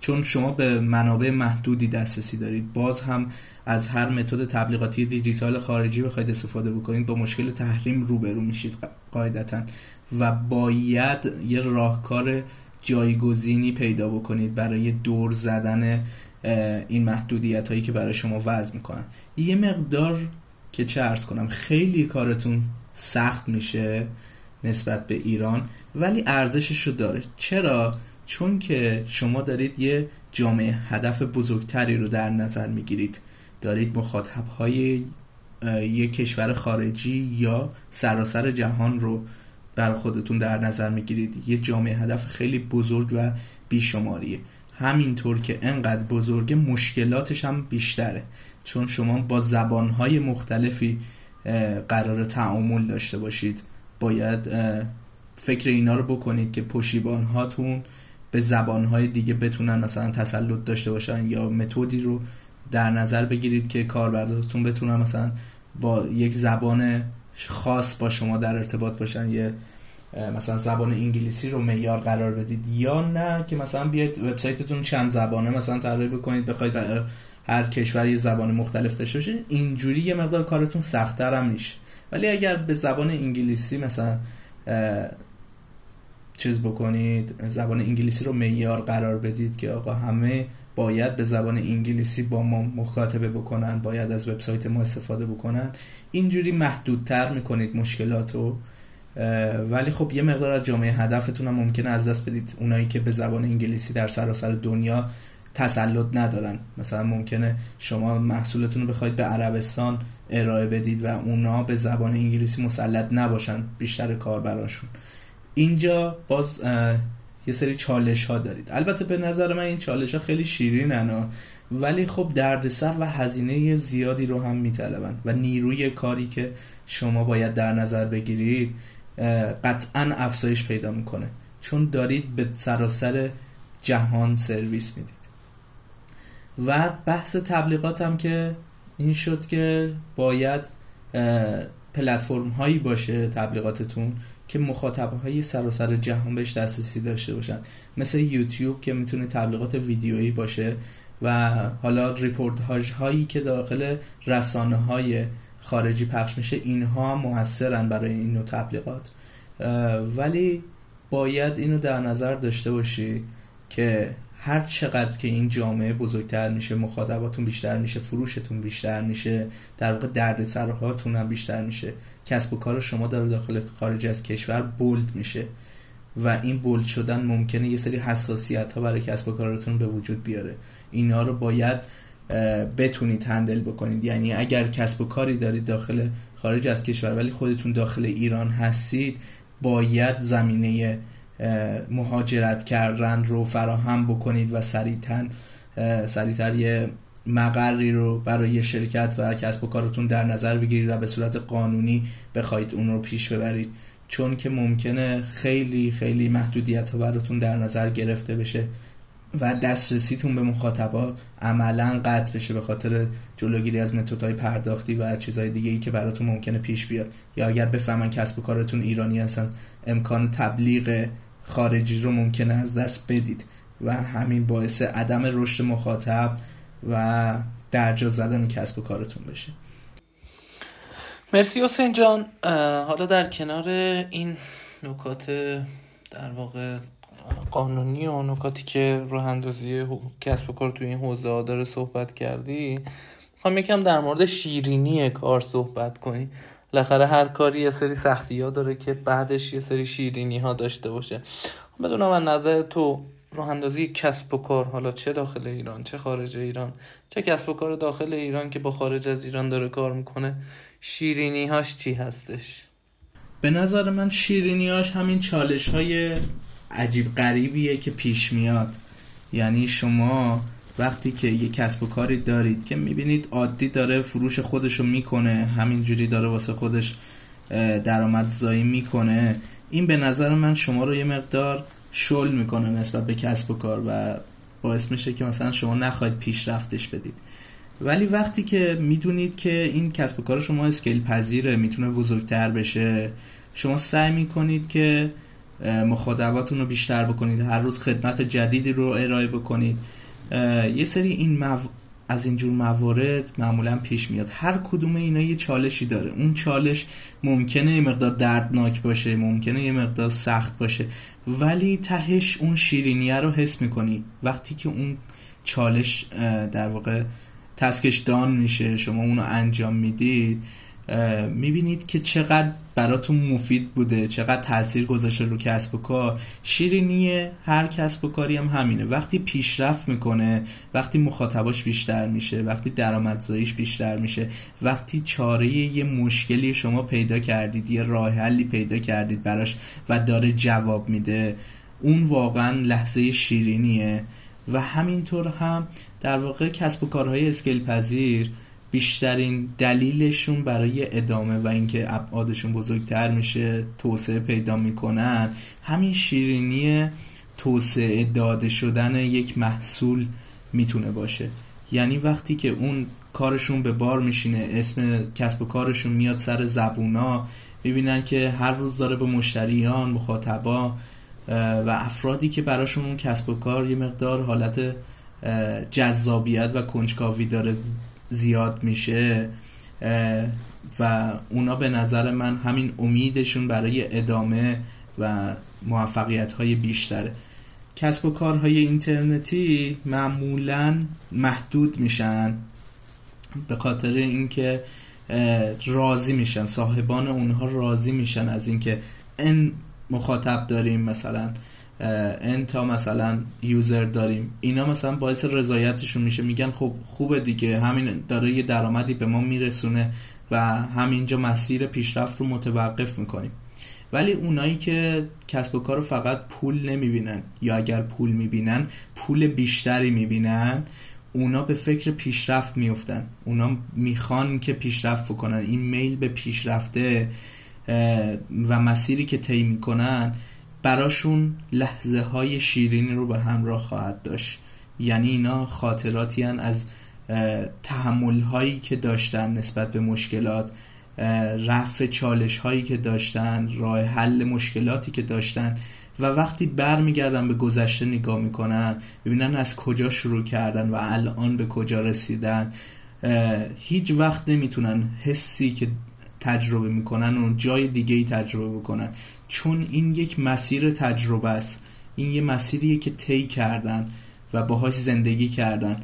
چون شما به منابع محدودی دسترسی دارید. باز هم از هر متد تبلیغاتی دیجیتال خارجی بخواید استفاده بکنید با مشکل تحریم روبرو میشید قاعدتا و باید یه راهکار جایگزینی پیدا بکنید برای دور زدن این محدودیت هایی که برای شما وضع می‌کنن. یه مقدار که چه ارز کنم خیلی کارتون سخت میشه نسبت به ایران ولی ارزشش رو داره. چرا؟ چون که شما دارید یه جامعه هدف بزرگتری رو در نظر می‌گیرید. دارید مخاطب های یک کشور خارجی یا سراسر جهان رو بر خودتون در نظر می‌گیرید. یه جامعه هدف خیلی بزرگ و بیشماریه. همینطور که انقدر بزرگه مشکلاتش هم بیشتره. چون شما با زبانهای مختلفی قرار تعامل داشته باشید. باید فکر اینا رو بکنید که پشیبان هاتون به زبانهای دیگه بتونن مثلا تسلط داشته باشن یا متدی رو در نظر بگیرید که کاربراتون بتونن مثلا با یک زبان خاص با شما در ارتباط باشن یه مثلا زبان انگلیسی رو معیار قرار بدید یا نه که مثلا بیاید وبسایتتون چند زبانه مثلا طراحی بکنید بخواید برای هر کشور یه زبان مختلف داشته باشه اینجوری یه مقدار کارتون سختتر هم میشه ولی اگر به زبان انگلیسی مثلا چیز بکنید زبان انگلیسی رو معیار قرار بدید که آقا همه باید به زبان انگلیسی با ما مخاطبه بکنن باید از وبسایت ما استفاده بکنن. اینجوری محدودتر می‌کنید مشکلات رو. ولی خب یه مقدار از جامعه هدفتون هم ممکنه از دست بدید. اونایی که به زبان انگلیسی در سراسر دنیا تسلط ندارن. مثلا ممکنه شما محصولتون رو بخواید به عربستان ارائه بدید و اونا به زبان انگلیسی مسلط نباشن بیشتر کاربراشون اینجا باز یه سری چالش ها دارید. البته به نظر من این چالش ها خیلی شیرین ولی خب دردسر و هزینه زیادی رو هم میطلبن و نیروی کاری که شما باید در نظر بگیرید قطعا افزایش پیدا می‌کنه. چون دارید به سراسر جهان سرویس می‌دید. و بحث تبلیغات هم که این شد که باید پلتفرم هایی باشه تبلیغاتتون. که مخاطب های سراسر جهان بهش دسترسی داشته باشن. مثل یوتیوب که می‌تونه تبلیغات ویدیویی باشه و حالا ریپورتاج هایی که داخل رسانه های خارجی پخش میشه اینها موثرن برای این نوع تبلیغات. ولی باید اینو در نظر داشته باشی که هر چقدر که این جامعه بزرگتر میشه مخاطباتون بیشتر میشه فروشتون بیشتر میشه در واقع دردسرهاتون هم بیشتر میشه کسب و کار شما در داخل خارج از کشور بولد میشه. و این بولد شدن ممکنه یه سری حساسیت ها برای کسب و کارتون به وجود بیاره. اینا رو باید بتونید هندل بکنید. یعنی اگر کسب و کاری دارید داخل خارج از کشور ولی خودتون داخل ایران هستید باید زمینه مهاجرت کردن رو فراهم بکنید و سریعتر سریعتر یه مقری رو برای شرکت و کسب و کارتون در نظر بگیرید و به صورت قانونی بخواید اون رو پیش ببرید. چون که ممکنه خیلی خیلی محدودیت ها براتون در نظر گرفته بشه و دسترسیتون به مخاطبا عملا قطع بشه به خاطر جلوگیری از متدهای پرداختی و چیزهای دیگه ای که براتون ممکنه پیش بیاد. یا اگر بفهمن کسب و کارتون ایرانی هستن امکان تبلیغ خارجی رو ممکنه از دست بدید و همین باعث عدم رشد مخاطب و درجا زدن کسب و کارتون بشه. مرسی حسین جان. حالا در کنار این نکات در واقع قانونی و نکاتی که رو اندازی کسب و کار توی این حوزه داره صحبت کردی می‌خوام یکم در مورد شیرینی کار صحبت کنی. بالاخره هر کاری یه سری سختی ها داره که بعدش یه سری شیرینی ها داشته باشه. بدونم از نظر تو راه اندازی کسب و کار حالا چه داخل ایران چه خارج ایران؟ چه کسب و کار داخل ایران که با خارج از ایران داره کار می‌کنه؟ شیرینی هاش چی هستش؟ به نظر من شیرینیاش همین چالش های عجیب غریبیه که پیش میاد. یعنی شما وقتی که یه کسب و کاری دارید که می‌بینید عادی داره فروش خودشو می‌کنه همینجوری داره واسه خودش درآمدزایی می‌کنه این به نظر من شما رو یه مقدار شل می‌کنه نسبت به کسب و کار و باعث میشه که مثلا شما نخواهید پیشرفتش بدید. ولی وقتی که می‌دونید که این کسب و کار شما اسکیل پذیره می‌تونه بزرگتر بشه شما سعی می‌کنید که مخاطباتون رو بیشتر بکنید هر روز خدمت جدیدی رو ارائه بکنید. یه سری این مو... از اینجور موارد معمولا پیش میاد. هر کدوم اینا یه چالشی داره. اون چالش ممکنه یه مقدار دردناک باشه ممکنه یه مقدار سخت باشه ولی تهش اون شیرینیه رو حس می‌کنی. وقتی که اون چالش در واقع تسکش دان میشه شما اونو انجام می‌دید می‌بینید که چقدر براتون مفید بوده چقدر تاثیر گذاشته رو کسب و کار. شیرینی هر کسب و کاری هم همینه. وقتی پیشرفت می‌کنه وقتی مخاطباش بیشتر میشه وقتی درآمدزاییش بیشتر میشه وقتی چاره یه مشکلی شما پیدا کردید یه راه حلی پیدا کردید براش و داره جواب میده اون واقعا لحظه شیرینیه. و همینطور هم در واقع کسب و کارهای اسکیل پذیر بیشترین دلیلشون برای ادامه و اینکه ابعادشون بزرگتر میشه توسعه پیدا می‌کنن همین شیرینی توسعه داده شدن یک محصول می‌تونه باشه. یعنی وقتی که اون کارشون به بار میشینه اسم کسب و کارشون میاد سر زبونا می‌بینن که هر روز داره به مشتریان مخاطبا و افرادی که براشون اون کسب و کار یه مقدار حالت جذابیت و کنجکاوی داره زیاد میشه و اونا به نظر من همین امیدشون برای ادامه و موفقیت های بیشتره. کسب و کارهای اینترنتی معمولا محدود میشن به خاطر اینکه راضی میشن صاحبان اونها راضی میشن از اینکه ان مخاطب داریم مثلا. ان تا مثلا یوزر داریم. اینا مثلا باعث رضایتشون میشه. میگن خب خوبه دیگه. همین داره یه درآمدی به ما میرسونه و همینجا مسیر پیشرفت رو متوقف می‌کنیم. ولی اونایی که کسب و کار فقط پول نمی‌بینن یا اگر پول می‌بینن پول بیشتری می‌بینن اونا به فکر پیشرفت میفتن اونا می‌خوان که پیشرفت بکنن. این میل به پیشرفته و مسیری که طی می‌کنن براشون لحظه های شیرینی رو به همراه خواهد داشت. یعنی اینا خاطراتی هن از تحمل هایی که داشتن نسبت به مشکلات رفع چالش هایی که داشتن راه حل مشکلاتی که داشتن و وقتی برمیگردن به گذشته نگاه می‌کنن ببینن از کجا شروع کردن و الان به کجا رسیدن هیچ وقت نمی‌تونن حسی که تجربه می‌کنن اون جای دیگه ای تجربه بکنن. چون این یک مسیر تجربه است. این یه مسیریه که طی کردن و باهاش زندگی کردن.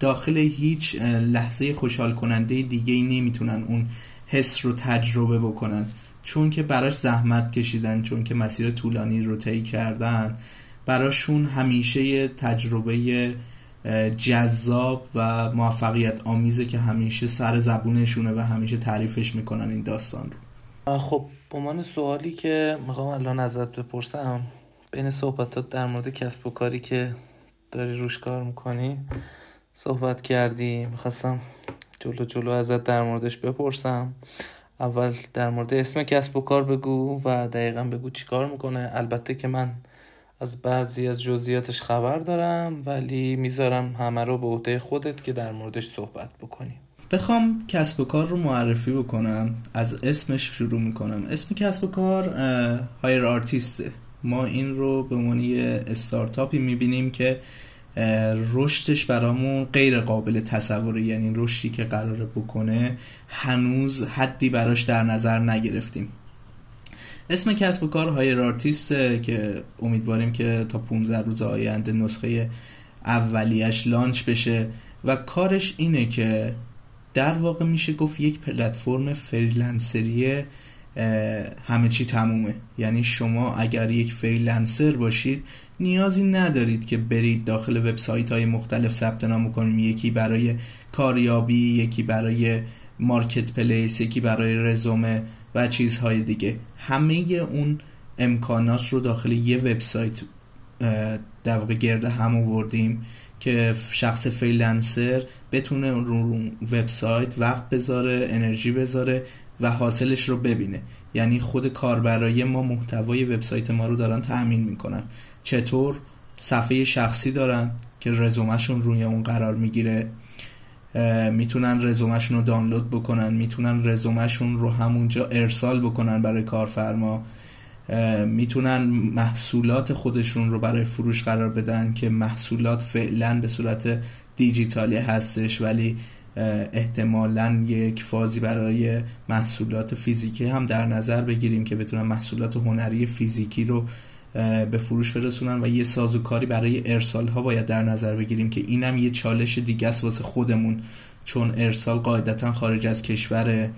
داخل هیچ لحظه خوشحال کننده دیگه ای نمی‌تونن اون حس رو تجربه بکنن. چون که براش زحمت کشیدن چون که مسیر طولانی رو طی کردن براشون همیشه تجربه جذاب و موفقیت آمیزه که همیشه سر زبونشونه و همیشه تعریفش می‌کنن این داستان رو. خب به عنوان سوالی که می‌خوام الان ازت بپرسم بین صحبتات در مورد کسب و کاری که داری روش کار می‌کنی صحبت کردی می‌خواستم جلو جلو ازت در موردش بپرسم. اول در مورد اسم کسب و کار بگو و دقیقا بگو چی کار می‌کنه. البته که من از بعضی از جزئیاتش خبر دارم ولی می‌ذارم همه رو به عهده خودت که در موردش صحبت بکنی بخوام کسب و کار رو معرفی بکنم. از اسمش شروع می‌کنم. اسم کسب و کار Hire Artist ه ما این رو به عنوان یه استارتاپی می‌بینیم که رشدش برامون غیر قابل تصوره. یعنی رشدی که قراره بکنه هنوز حدی براش در نظر نگرفتیم. اسم کسب و کار Hire Artist که امیدواریم که تا 15 روز آینده نسخه اولیش launch بشه و کارش اینه که در واقع میشه گفت یک پلتفرم freelancer ی همه چی تمومه. یعنی شما اگر یک freelancer باشید نیازی ندارید که برید داخل وبسایت های مختلف ثبت نام کنید یکی برای کاریابی یکی برای marketplace یکی برای رزومه. و چیزهای دیگه. همه اون امکانات رو داخل یه وبسایت در واقع گرد هم آوردیم که شخص freelancer بتونه رو وبسایت وقت بذاره انرژی بذاره و حاصلش رو ببینه. یعنی خود کاربرای ما محتوای وبسایت ما رو دارن تأمین می‌کنن. چطور صفحه شخصی دارن که رزومشون روی اون قرار می‌گیره. می‌تونن رزومشون رو دانلود بکنن می‌تونن رزومشون رو همونجا ارسال بکنن برای کارفرما. می‌تونن محصولات خودشون رو برای فروش قرار بدن که محصولات فعلا به صورت دیجیتالی هستش ولی احتمالا یک فازی برای محصولات فیزیکی هم در نظر بگیریم که بتونن محصولات هنری فیزیکی رو به فروش برسونن و یه سازوکاری برای ارسال ها باید در نظر بگیریم که اینم یه چالش دیگه است واسه خودمون چون ارسال قاعدتا خارج از کشور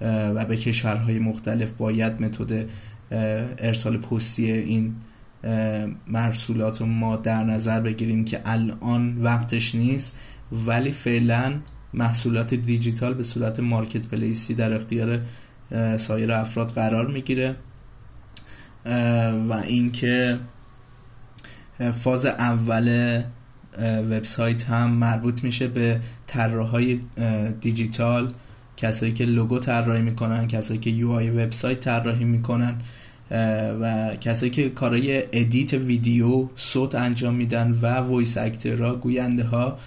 و به کشورهای مختلف باید متد ارسال پستی این مرسولات ما در نظر بگیریم که الان وقتش نیست ولی فعلا محصولات دیجیتال به صورت مارکت پلیسی در اختیار سایر افراد قرار می‌گیره. و اینکه فاز اول وبسایت هم مربوط میشه به طراحهای دیجیتال. کسایی که لوگو طراحی می‌کنن کسایی که یو آی وبسایت طراحی می‌کنن و کسایی که کارهای edit ویدیو صوت انجام میدن و voice actor ها گوینده ها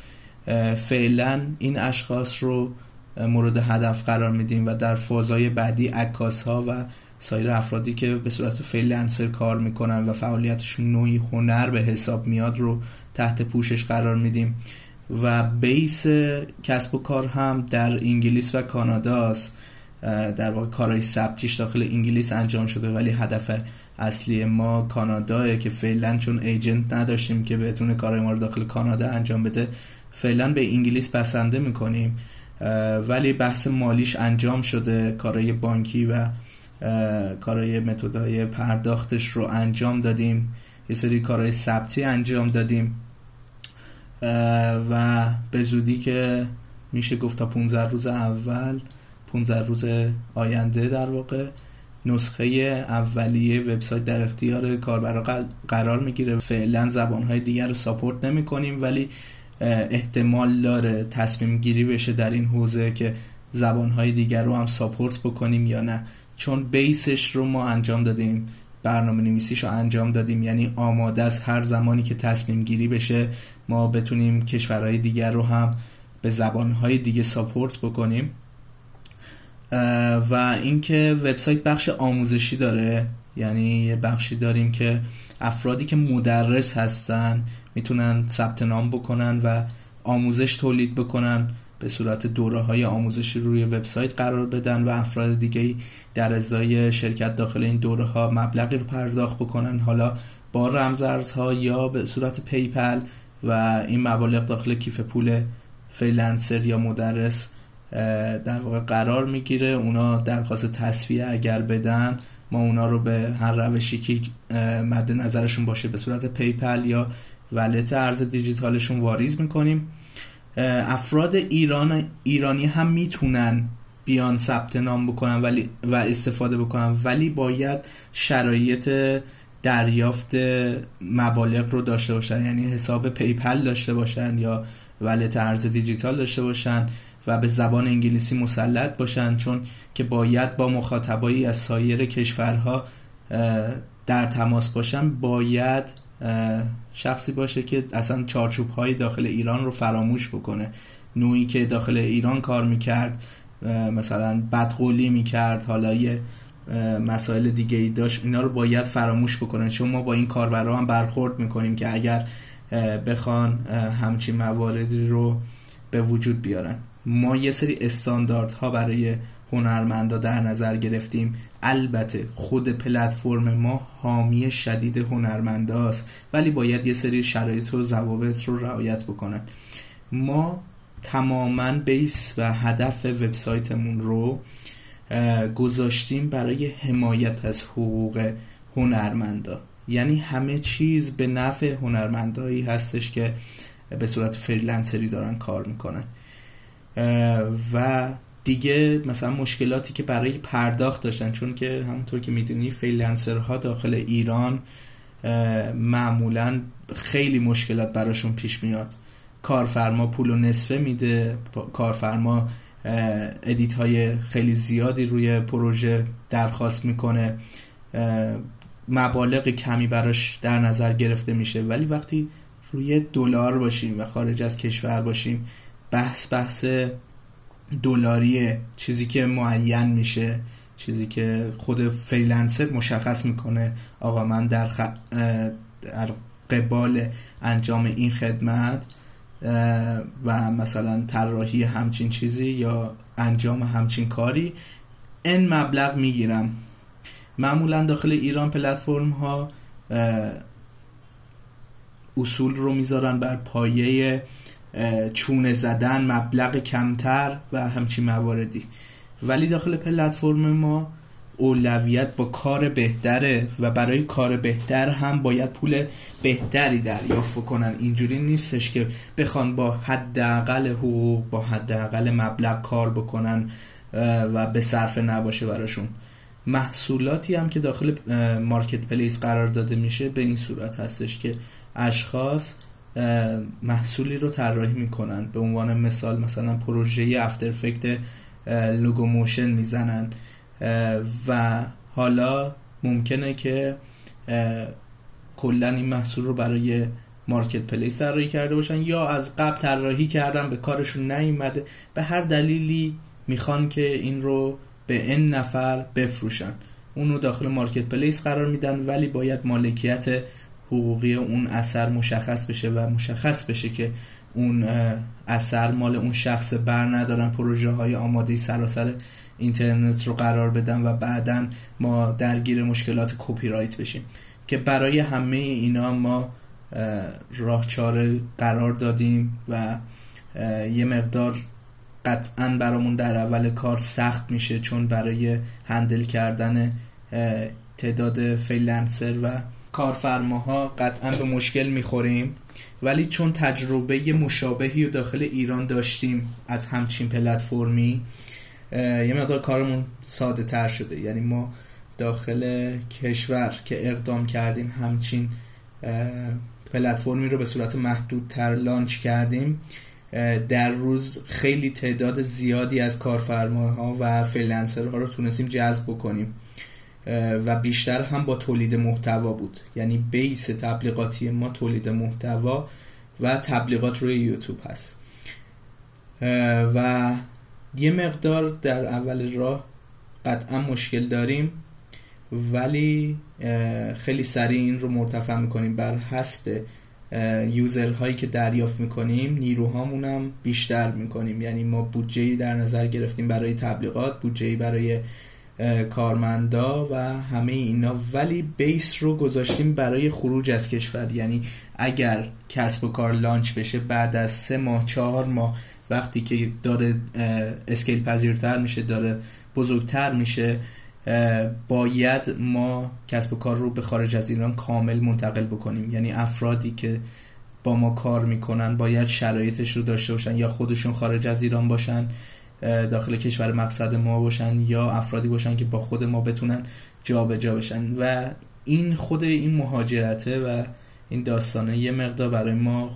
فعلا این اشخاص رو مورد هدف قرار میدیم و در فازهای بعدی عکاس ها و سایر افرادی که به صورت freelancer کار می‌کنن و فعالیتشون نوعی هنر به حساب میاد رو تحت پوشش قرار میدیم. و base کسب و کار هم در انگلیس و کاناداست در واقع کارهای ثبتیش داخل انگلیس انجام شده ولی هدف اصلی ما کاناداه که فعلا چون ایجنت نداشتیم که بتونه کارهای ما رو داخل کانادا انجام بده فعلا به انگلیس بسنده می‌کنیم. ولی بحث مالیش انجام شده کارهای بانکی و کارهای متدهای پرداختش رو انجام دادیم. یه سری کارهای ثبتی انجام دادیم. و به زودی که میشه گفت تا 15 روز اول 15 روز آینده در واقع نسخه اولیه وبسایت در اختیار کاربرا قرار می‌گیره. فعلا زبانهای دیگر رو ساپورت نمی کنیم ولی احتمال داره تصمیم گیری بشه در این حوزه که زبانهای دیگر رو هم ساپورت بکنیم یا نه. چون بیسش رو ما انجام دادیم برنامه نویسیش رو انجام دادیم یعنی آماده از هر زمانی که تصمیم گیری بشه ما بتونیم کشورهای دیگر رو هم به زبانهای دیگه ساپورت بکنیم. و اینکه وبسایت بخش آموزشی داره یعنی یه بخشی داریم که افرادی که مدرس هستن می‌تونن ثبت نام بکنن و آموزش تولید بکنن. به صورت دوره های آموزشی روی وبسایت قرار بدن و افراد دیگه در ازای شرکت داخل این دوره ها مبلغی رو پرداخت بکنن. حالا با رمزارزها یا به صورت PayPal و این مبالغ داخل کیف پول freelancer یا مدرس در واقع قرار می‌گیره. اونا درخواست تسویه اگر بدن ما اونا رو به هر روشی که مد نظرشون باشه به صورت PayPal یا wallet ارز دیجیتالشون واریز می‌کنیم. افراد ایران ایرانی هم می‌تونن بیان ثبت نام بکنن ولی و استفاده بکنن ولی باید شرایط دریافت مبالغ رو داشته باشن. یعنی حساب PayPal داشته باشن یا wallet ارز دیجیتال داشته باشن و به زبان انگلیسی مسلط باشن. چون که باید با مخاطبایی از سایر کشورها در تماس باشن باید شخصی باشه که اصلا چارچوب های داخل ایران رو فراموش بکنه. نوعی که داخل ایران کار می‌کرد مثلا بدقولی می‌کرد حالا یه مسائل دیگه ای داشت. اینا رو باید فراموش بکنن. چون ما با این کاربرا هم برخورد می‌کنیم که اگر بخوان همچین مواردی رو به وجود بیارن. ما یه سری استانداردها برای هنرمندا در نظر گرفتیم. البته خود پلتفرم ما حامی شدید هنرمنداست ولی باید یه سری شرایط و ضوابط رو رعایت بکنن. ما تماما base و هدف وبسایتمون رو گذاشتیم برای حمایت از حقوق هنرمندا. یعنی همه چیز به نفع هنرمندایی هستش که به صورت freelancer ی دارن کار می‌کنن. و دیگه مثلا مشکلاتی که برای پرداخت داشتن چون که همونطور که می‌دونی freelancer ها داخل ایران معمولا خیلی مشکلات براشون پیش میاد. کارفرما پول و نصفه میده کارفرما edit های خیلی زیادی روی پروژه درخواست می‌کنه. مبالغ کمی براش در نظر گرفته میشه. ولی وقتی روی دلار باشیم و خارج از کشور باشیم بحث بحث دلاریه چیزی که معین میشه چیزی که خود freelancer مشخص می‌کنه آقا من در, خ... در قبال انجام این خدمت و مثلا طراحی همچین چیزی یا انجام همچین کاری این مبلغ می‌گیرم. معمولا داخل ایران پلتفرم ها اصول رو می‌ذارن بر پایه چونه زدن مبلغ کمتر و همچین مواردی. ولی داخل پلتفرم ما اولویت با کار بهتره و برای کار بهتر هم باید پول بهتری دریافت بکنن. اینجوری نیستش که بخوان با حداقل حقوق با حداقل مبلغ کار بکنن و به صرف نباشه براشون. محصولاتی هم که داخل مارکت پلیس قرار داده میشه به این صورت هستش که اشخاص محصولی رو طراحی می‌کنن. به عنوان مثال مثلا پروژه افتر افکت logo motion می‌زنن. و حالا ممکنه که کلا این محصول رو برای marketplace طراحی کرده باشن یا از قبل طراحی کردن به کارشون نیومده. به هر دلیلی می‌خوان که این رو به این نفر بفروشن. اونو داخل marketplace قرار میدن ولی باید مالکیت حقوقی اون اثر مشخص بشه و مشخص بشه که اون اثر مال اون شخص بر ندارن پروژه های آماده سراسر اینترنت رو قرار بدن و بعدا ما درگیر مشکلات کپی رایت بشیم. که برای همه اینا ما راه چاره قرار دادیم و یه مقدار قطعا برامون در اول کار سخت میشه چون برای handle کردن تعداد freelancer و کارفرماها قطعا به مشکل می‌خوریم ولی چون تجربه مشابهی رو داخل ایران داشتیم از همچین پلتفرمی یه مقدار کارمون ساده تر شده. یعنی ما داخل کشور که اقدام کردیم همچین پلتفرمی رو به صورت محدودتر لانچ کردیم. در روز خیلی تعداد زیادی از کارفرماها و فریلنسرها رو تونستیم جذب بکنیم. و بیشتر هم با تولید محتوا بود. یعنی بیس تبلیغاتی ما تولید محتوا و تبلیغات روی یوتیوب هست. و یه مقدار در اول راه قطعا مشکل داریم ولی خیلی سریع این رو مرتفع می‌کنیم بر حسب یوزرهایی که دریافت می‌کنیم. نیروهامون هم بیشتر می‌کنیم. یعنی ما بودجه در نظر گرفتیم برای تبلیغات بودجه برای کارمندا و همه اینا. ولی بیس رو گذاشتیم برای خروج از کشور. یعنی اگر کسب و کار لانچ بشه بعد از سه ماه چهار ماه وقتی که داره اسکیل پذیرتر میشه داره بزرگتر میشه باید ما کسب و کار رو به خارج از ایران کامل منتقل بکنیم. یعنی افرادی که با ما کار می‌کنن باید شرایطش رو داشته باشن یا خودشون خارج از ایران باشن. داخل کشور مقصد ما باشن یا افرادی باشن که با خود ما بتونن جابجا جا بشن. و این خود این مهاجرته و این داستانه یه مقدار برای ما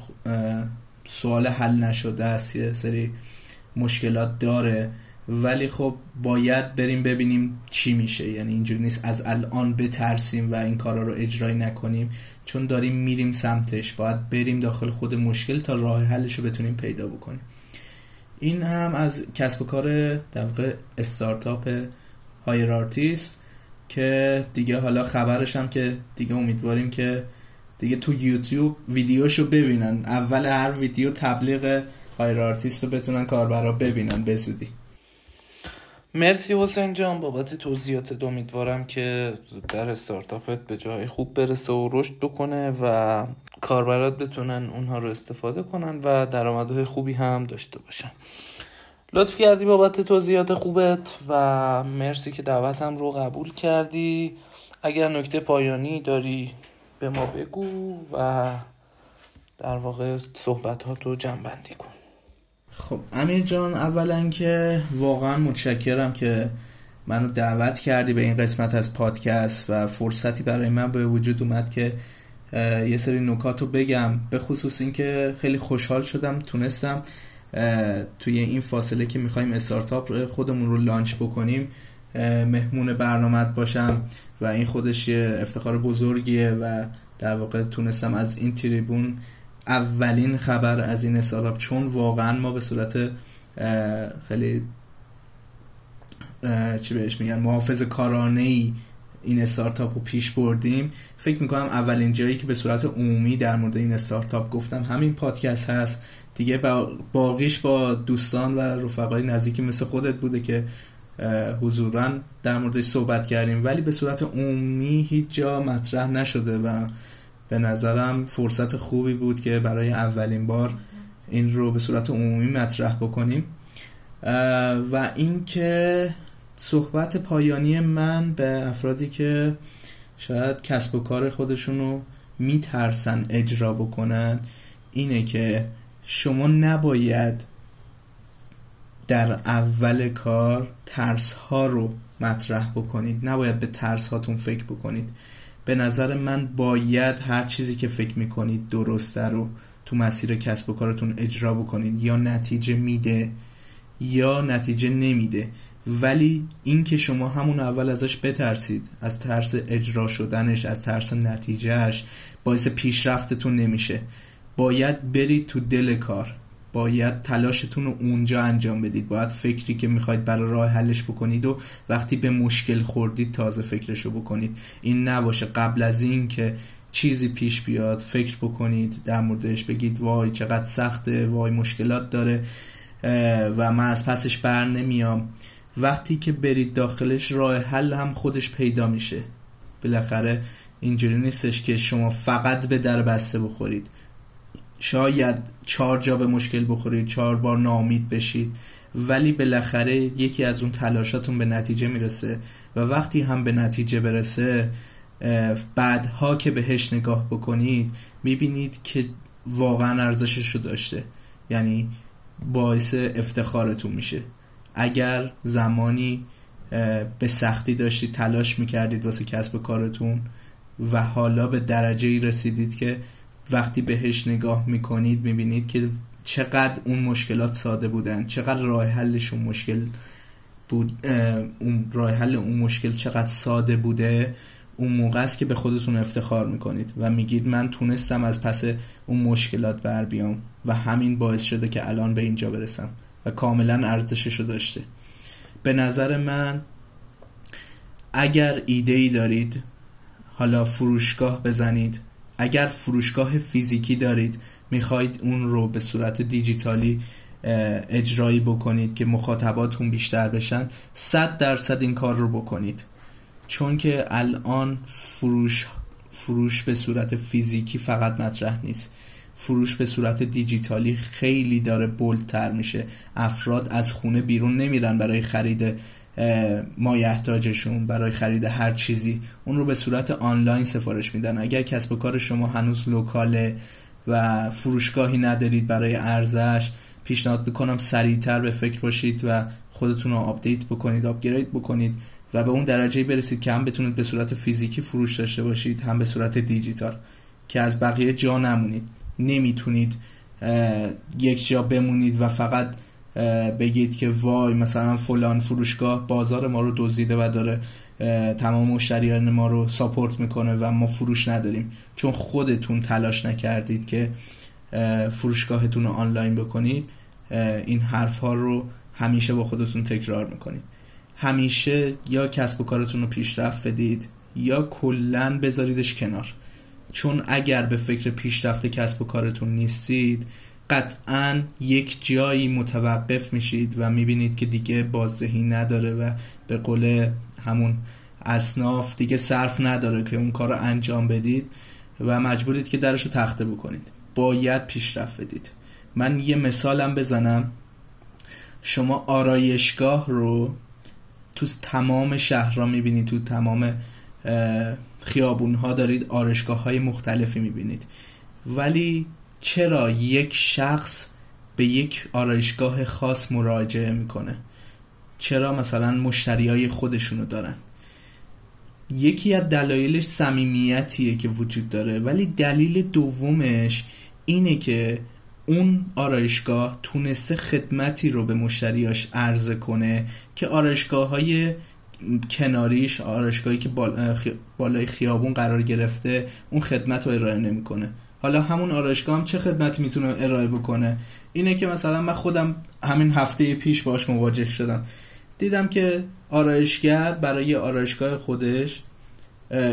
سوال حل نشده است. یه سری مشکلات داره. ولی خب باید بریم ببینیم چی میشه. یعنی اینجوری نیست از الان بترسیم و این کارا رو اجرای نکنیم. چون داریم میریم سمتش. باید بریم داخل خود مشکل تا راه حلش رو بتونیم پیدا بکنیم. این هم از کسب و کار در واقع استارتاپ هایرارتیست که دیگه حالا خبرش هم که دیگه امیدواریم که دیگه تو یوتیوب ویدیوشو ببینن. اول هر ویدیو تبلیغ هایرارتیست رو بتونن کاربرا ببینن بزودی مرسی حسین جان بابت توضیحاتت امیدوارم که در استارتاپت به جای خوب برسه و رشد بکنه و کاربرات بتونن اونها رو استفاده کنن و درآمدهای خوبی هم داشته باشن. لطف کردی بابت توضیحات خوبت و مرسی که دعوتم رو قبول کردی. اگر نکته پایانی داری به ما بگو و در واقع صحبت ها تو جنبندی کن. خب امیر جان اولا که واقعا متشکرم که منو دعوت کردی به این قسمت از پادکست و فرصتی برای من به وجود اومد که یه سری نکات رو بگم. به خصوص اینکه خیلی خوشحال شدم تونستم توی این فاصله که می‌خوایم استارتاپ خودمون رو لانچ بکنیم مهمون برنامه باشم و این خودش افتخار بزرگیه و در واقع تونستم از این تریبون اولین خبر از این استارتاپ چون واقعا ما به صورت خیلی چی بهش میگن محافظ کارانه ای این استارتاپ رو پیش بردیم فکر می‌کنم اولین جایی که به صورت عمومی در مورد این استارتاپ گفتم همین پادکست هست. دیگه باقیش با دوستان و رفقای نزدیکی مثل خودت بوده که حضورا در موردش صحبت کردیم. ولی به صورت عمومی هیچ جا مطرح نشده و به نظرم فرصت خوبی بود که برای اولین بار این رو به صورت عمومی مطرح بکنیم. و اینکه صحبت پایانی من به افرادی که شاید کسب و کار خودشون رو میترسن اجرا بکنن اینه که شما نباید در اول کار ترس ها رو مطرح بکنید. نباید به ترس هاتون فکر بکنید. به نظر من باید هر چیزی که فکر می‌کنید درسته رو تو مسیر کسب و کارتون اجرا بکنید. یا نتیجه میده یا نتیجه نمیده. ولی اینکه شما همون اول ازش بترسید از ترس اجرا شدنش از ترس نتیجهش باعث پیشرفتتون نمیشه. باید برید تو دل کار. باید تلاشتون رو اونجا انجام بدید. باید فکری که می‌خواید برای راه حلش بکنید و وقتی به مشکل خوردید تازه فکرشو بکنید. این نباشه. قبل از این که چیزی پیش بیاد فکر بکنید در موردش بگید وای چقدر سخته وای مشکلات داره و من از پسش بر نمیام. وقتی که برید داخلش راه حل هم خودش پیدا میشه. بالاخره اینجوری نیستش که شما فقط به در بسته بخورید. شاید چهار جا به مشکل بخورید چهار بار نامید بشید ولی بالاخره یکی از اون تلاشاتون به نتیجه می‌رسه و وقتی هم به نتیجه برسه بعدها که بهش نگاه بکنید می‌بینید که واقعا ارزشش رو داشته. یعنی باعث افتخارتون میشه. اگر زمانی به سختی داشتید تلاش می‌کردید واسه کسب کارتون و حالا به درجه ای رسیدید که وقتی بهش نگاه می‌کنید می‌بینید که چقدر اون مشکلات ساده بودن چقدر راه حلشون مشکل بود اون راه حل اون مشکل چقدر ساده بوده اون موقع است که به خودتون افتخار می‌کنید و میگید من تونستم از پس اون مشکلات بر بیام و همین باعث شده که الان به اینجا برسم و کاملا ارزشش رو داشته. به نظر من اگر ایده ای دارید حالا فروشگاه بزنید اگر فروشگاه فیزیکی دارید می‌خواید اون رو به صورت دیجیتالی اجرایی بکنید که مخاطباتون بیشتر بشن صد درصد این کار رو بکنید. چون که الان فروش فروش به صورت فیزیکی فقط مطرح نیست. فروش به صورت دیجیتالی خیلی داره بولتر میشه. افراد از خونه بیرون نمیرن برای خرید مایحتاجشون برای خرید هر چیزی اون رو به صورت آنلاین سفارش میدن. اگر کسب و کار شما هنوز لوکاله و فروشگاهی ندارید برای ارزش پیشنهاد بکنم سریعتر به فکر باشید و خودتون رو update بکنید upgrade بکنید و به اون درجه برسید که هم بتونید به صورت فیزیکی فروش داشته باشید هم به صورت دیجیتال. که از بقیه جا نمونید. نمی‌تونید یک جا بمونید و فقط بگید که وای مثلا فلان فروشگاه بازار ما رو دزدیده و داره تمام مشتریان ما رو support می‌کنه و ما فروش نداریم. چون خودتون تلاش نکردید که فروشگاهتون رو آنلاین بکنید این حرف ها رو همیشه با خودتون تکرار می‌کنید. همیشه یا کسب و کارتون رو پیشرفت بدید یا کلا بذاریدش کنار. چون اگر به فکر پیشرفت کسب و کارتون نیستید قطعا یک جایی متوقف میشید و می‌بینید که دیگه بازدهی نداره و به قول همون اصناف دیگه صرف نداره که اون کار رو انجام بدید و مجبورید که درش رو تخته بکنید. باید پیشرفت بدید. من یه مثالم بزنم. شما آرایشگاه رو تو تمام شهرها می‌بینید تو تمام خیابون ها دارید آرشگاه های مختلفی می‌بینید. ولی چرا یک شخص به یک آرایشگاه خاص مراجعه می‌کنه؟ چرا مثلا مشتری های خودشونو دارن؟ یکی از دلایلش صمیمیتیه که وجود داره ولی دلیل دومش اینه که اون آرایشگاه تونسته خدمتی رو به مشتریاش عرضه کنه که آرایشگاه های کناریش آرایشگاهی که بالای خیابون قرار گرفته اون خدمت رو ارائه نمی‌کنه. حالا همون آرایشگاه چه خدمتی می‌تونه ارائه بکنه؟ اینه که مثلا من خودم همین هفته پیش باش مواجه شدم. دیدم که آرایشگر برای آرایشگاه خودش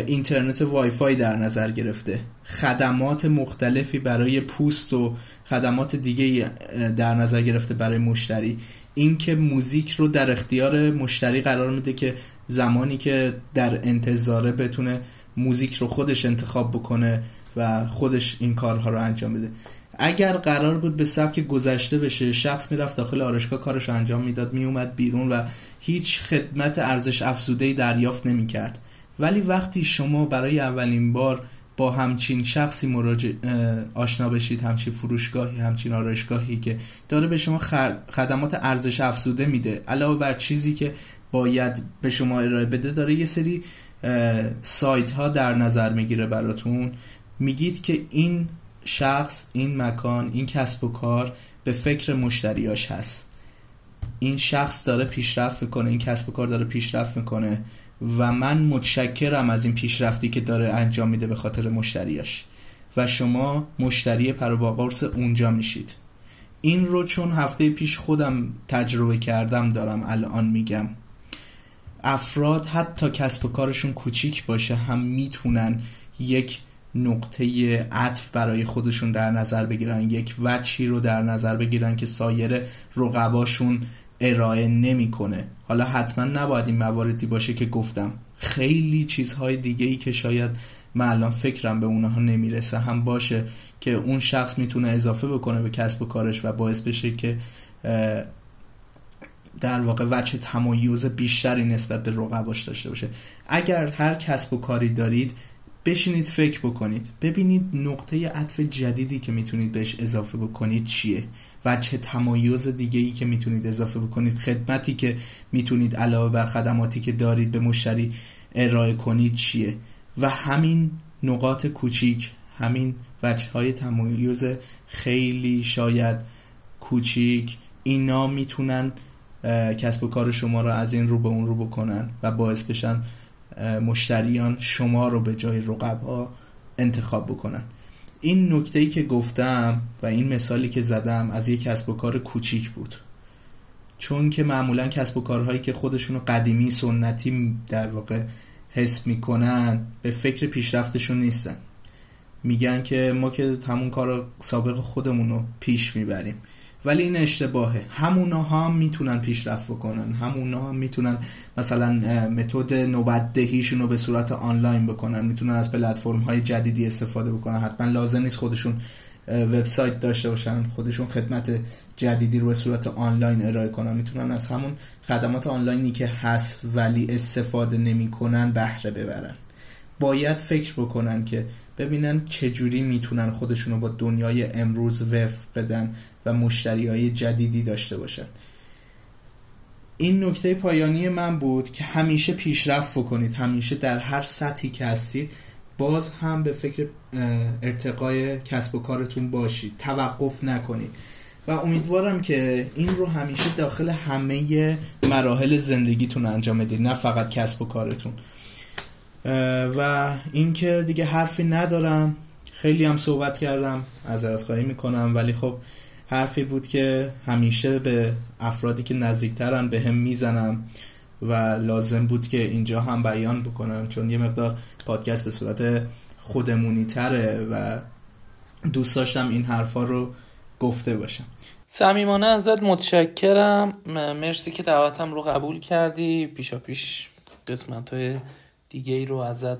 اینترنت وای فای در نظر گرفته. خدمات مختلفی برای پوست و خدمات دیگه در نظر گرفته برای مشتری. اینکه موزیک رو در اختیار مشتری قرار میده که زمانی که در انتظاره بتونه موزیک رو خودش انتخاب بکنه و خودش این کارها رو انجام بده. اگر قرار بود به سبک گذشته بشه شخص می‌رفت داخل آرشگاه کارش رو انجام می‌داد میومد بیرون و هیچ خدمت ارزش افزوده دریافت نمی‌کرد. ولی وقتی شما برای اولین بار با همچین شخصی مراجع آشنا بشید همچین فروشگاهی همچین آرایشگاهی که داره به شما خدمات ارزش افزوده میده علاوه بر چیزی که باید به شما ارائه بده داره یه سری سایت ها در نظر می‌گیره براتون. میگید که این شخص این مکان این کسب و کار به فکر مشتریاش هست. این شخص داره پیشرفت می‌کنه این کسب و کار داره پیشرفت می‌کنه و من متشکرم از این پیشرفتی که داره انجام میده به خاطر مشتریاش. و شما مشتری پروباقرس اونجا میشید. این رو چون هفته پیش خودم تجربه کردم دارم الان میگم. افراد حتی کسب و کارشون کوچیک باشه هم می‌تونن یک نقطه عطف برای خودشون در نظر بگیرن. یک وچی رو در نظر بگیرن که سایر رقباشون ارائه نمی‌کنه. حالا حتما نباید این مواردی باشه که گفتم. خیلی چیزهای دیگه ای که شاید من الان فکرم به اونها نمی‌رسه هم باشه که اون شخص می‌تونه اضافه بکنه به کسب و کارش و باعث بشه که در واقع وجه تمایز بیشتری نسبت به رقباش داشته باشه. اگر هر کسب و کاری دارید بشینید فکر بکنید. ببینید نقطه عطف جدیدی که می‌تونید بهش اضافه بکنید چیه وجه تمایز دیگه ای که می‌تونید اضافه بکنید. خدمتی که می‌تونید علاوه بر خدماتی که دارید به مشتری ارائه کنید چیه؟ و همین نقاط کوچیک همین وجه های تمایز خیلی شاید کوچیک اینا می‌تونن کسب و کار شما رو از این رو به اون رو بکنن و باعث بشن مشتریان شما رو به جای رقبا انتخاب بکنن. این نکته که گفتم و این مثالی که زدم از یک کسب و کار کوچیک بود. چون که معمولا کسب و کارهایی که خودشونو قدیمی سنتی در واقع حس می‌کنن به فکر پیشرفتشون نیستن. میگن که ما که همون کار سابق خودمون رو پیش می‌بریم. ولی این اشتباهه. همونا هم می‌تونن پیشرفت بکنن. همونا هم می‌تونن مثلا متد نوبتدهیشون رو به صورت آنلاین بکنن. می‌تونن از پلتفرم های جدیدی استفاده بکنن. حتما لازم نیست خودشون وبسایت داشته باشن. خودشون خدمت جدیدی رو به صورت آنلاین ارائه کنن. می‌تونن از همون خدمات آنلاینی که هست ولی استفاده نمی‌کنن بهره ببرن. باید فکر بکنن که ببینن چجوری می‌تونن خودشون رو با دنیای امروز وفق بدن. و مشتری های جدیدی داشته باشن. این نکته پایانی من بود که همیشه پیشرفت بکنید همیشه در هر سطحی که هستید باز هم به فکر ارتقای کسب و کارتون باشید توقف نکنید. و امیدوارم که این رو همیشه داخل همه مراحل زندگیتون انجام بدید نه فقط کسب و کارتون. و اینکه دیگه حرفی ندارم. خیلی هم صحبت کردم از خواهی می‌کنم ولی خب حرفی بود که همیشه به افرادی که نزدیکترن به هم می‌زنم و لازم بود که اینجا هم بیان بکنم چون یه مقدار پادکست به صورت خودمونی تره و دوست داشتم این حرفا رو گفته باشم. صمیمانه ازت متشکرم. مرسی که دعوتم رو قبول کردی. پیشا پیش قسمت های دیگه ای رو ازت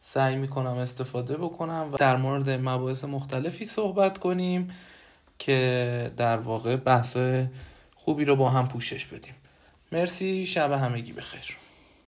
سعی می‌کنم استفاده بکنم و در مورد مباحث مختلفی صحبت کنیم. که در واقع بحث خوبی رو با هم پوشش بدیم. مرسی شب همگی بخیر.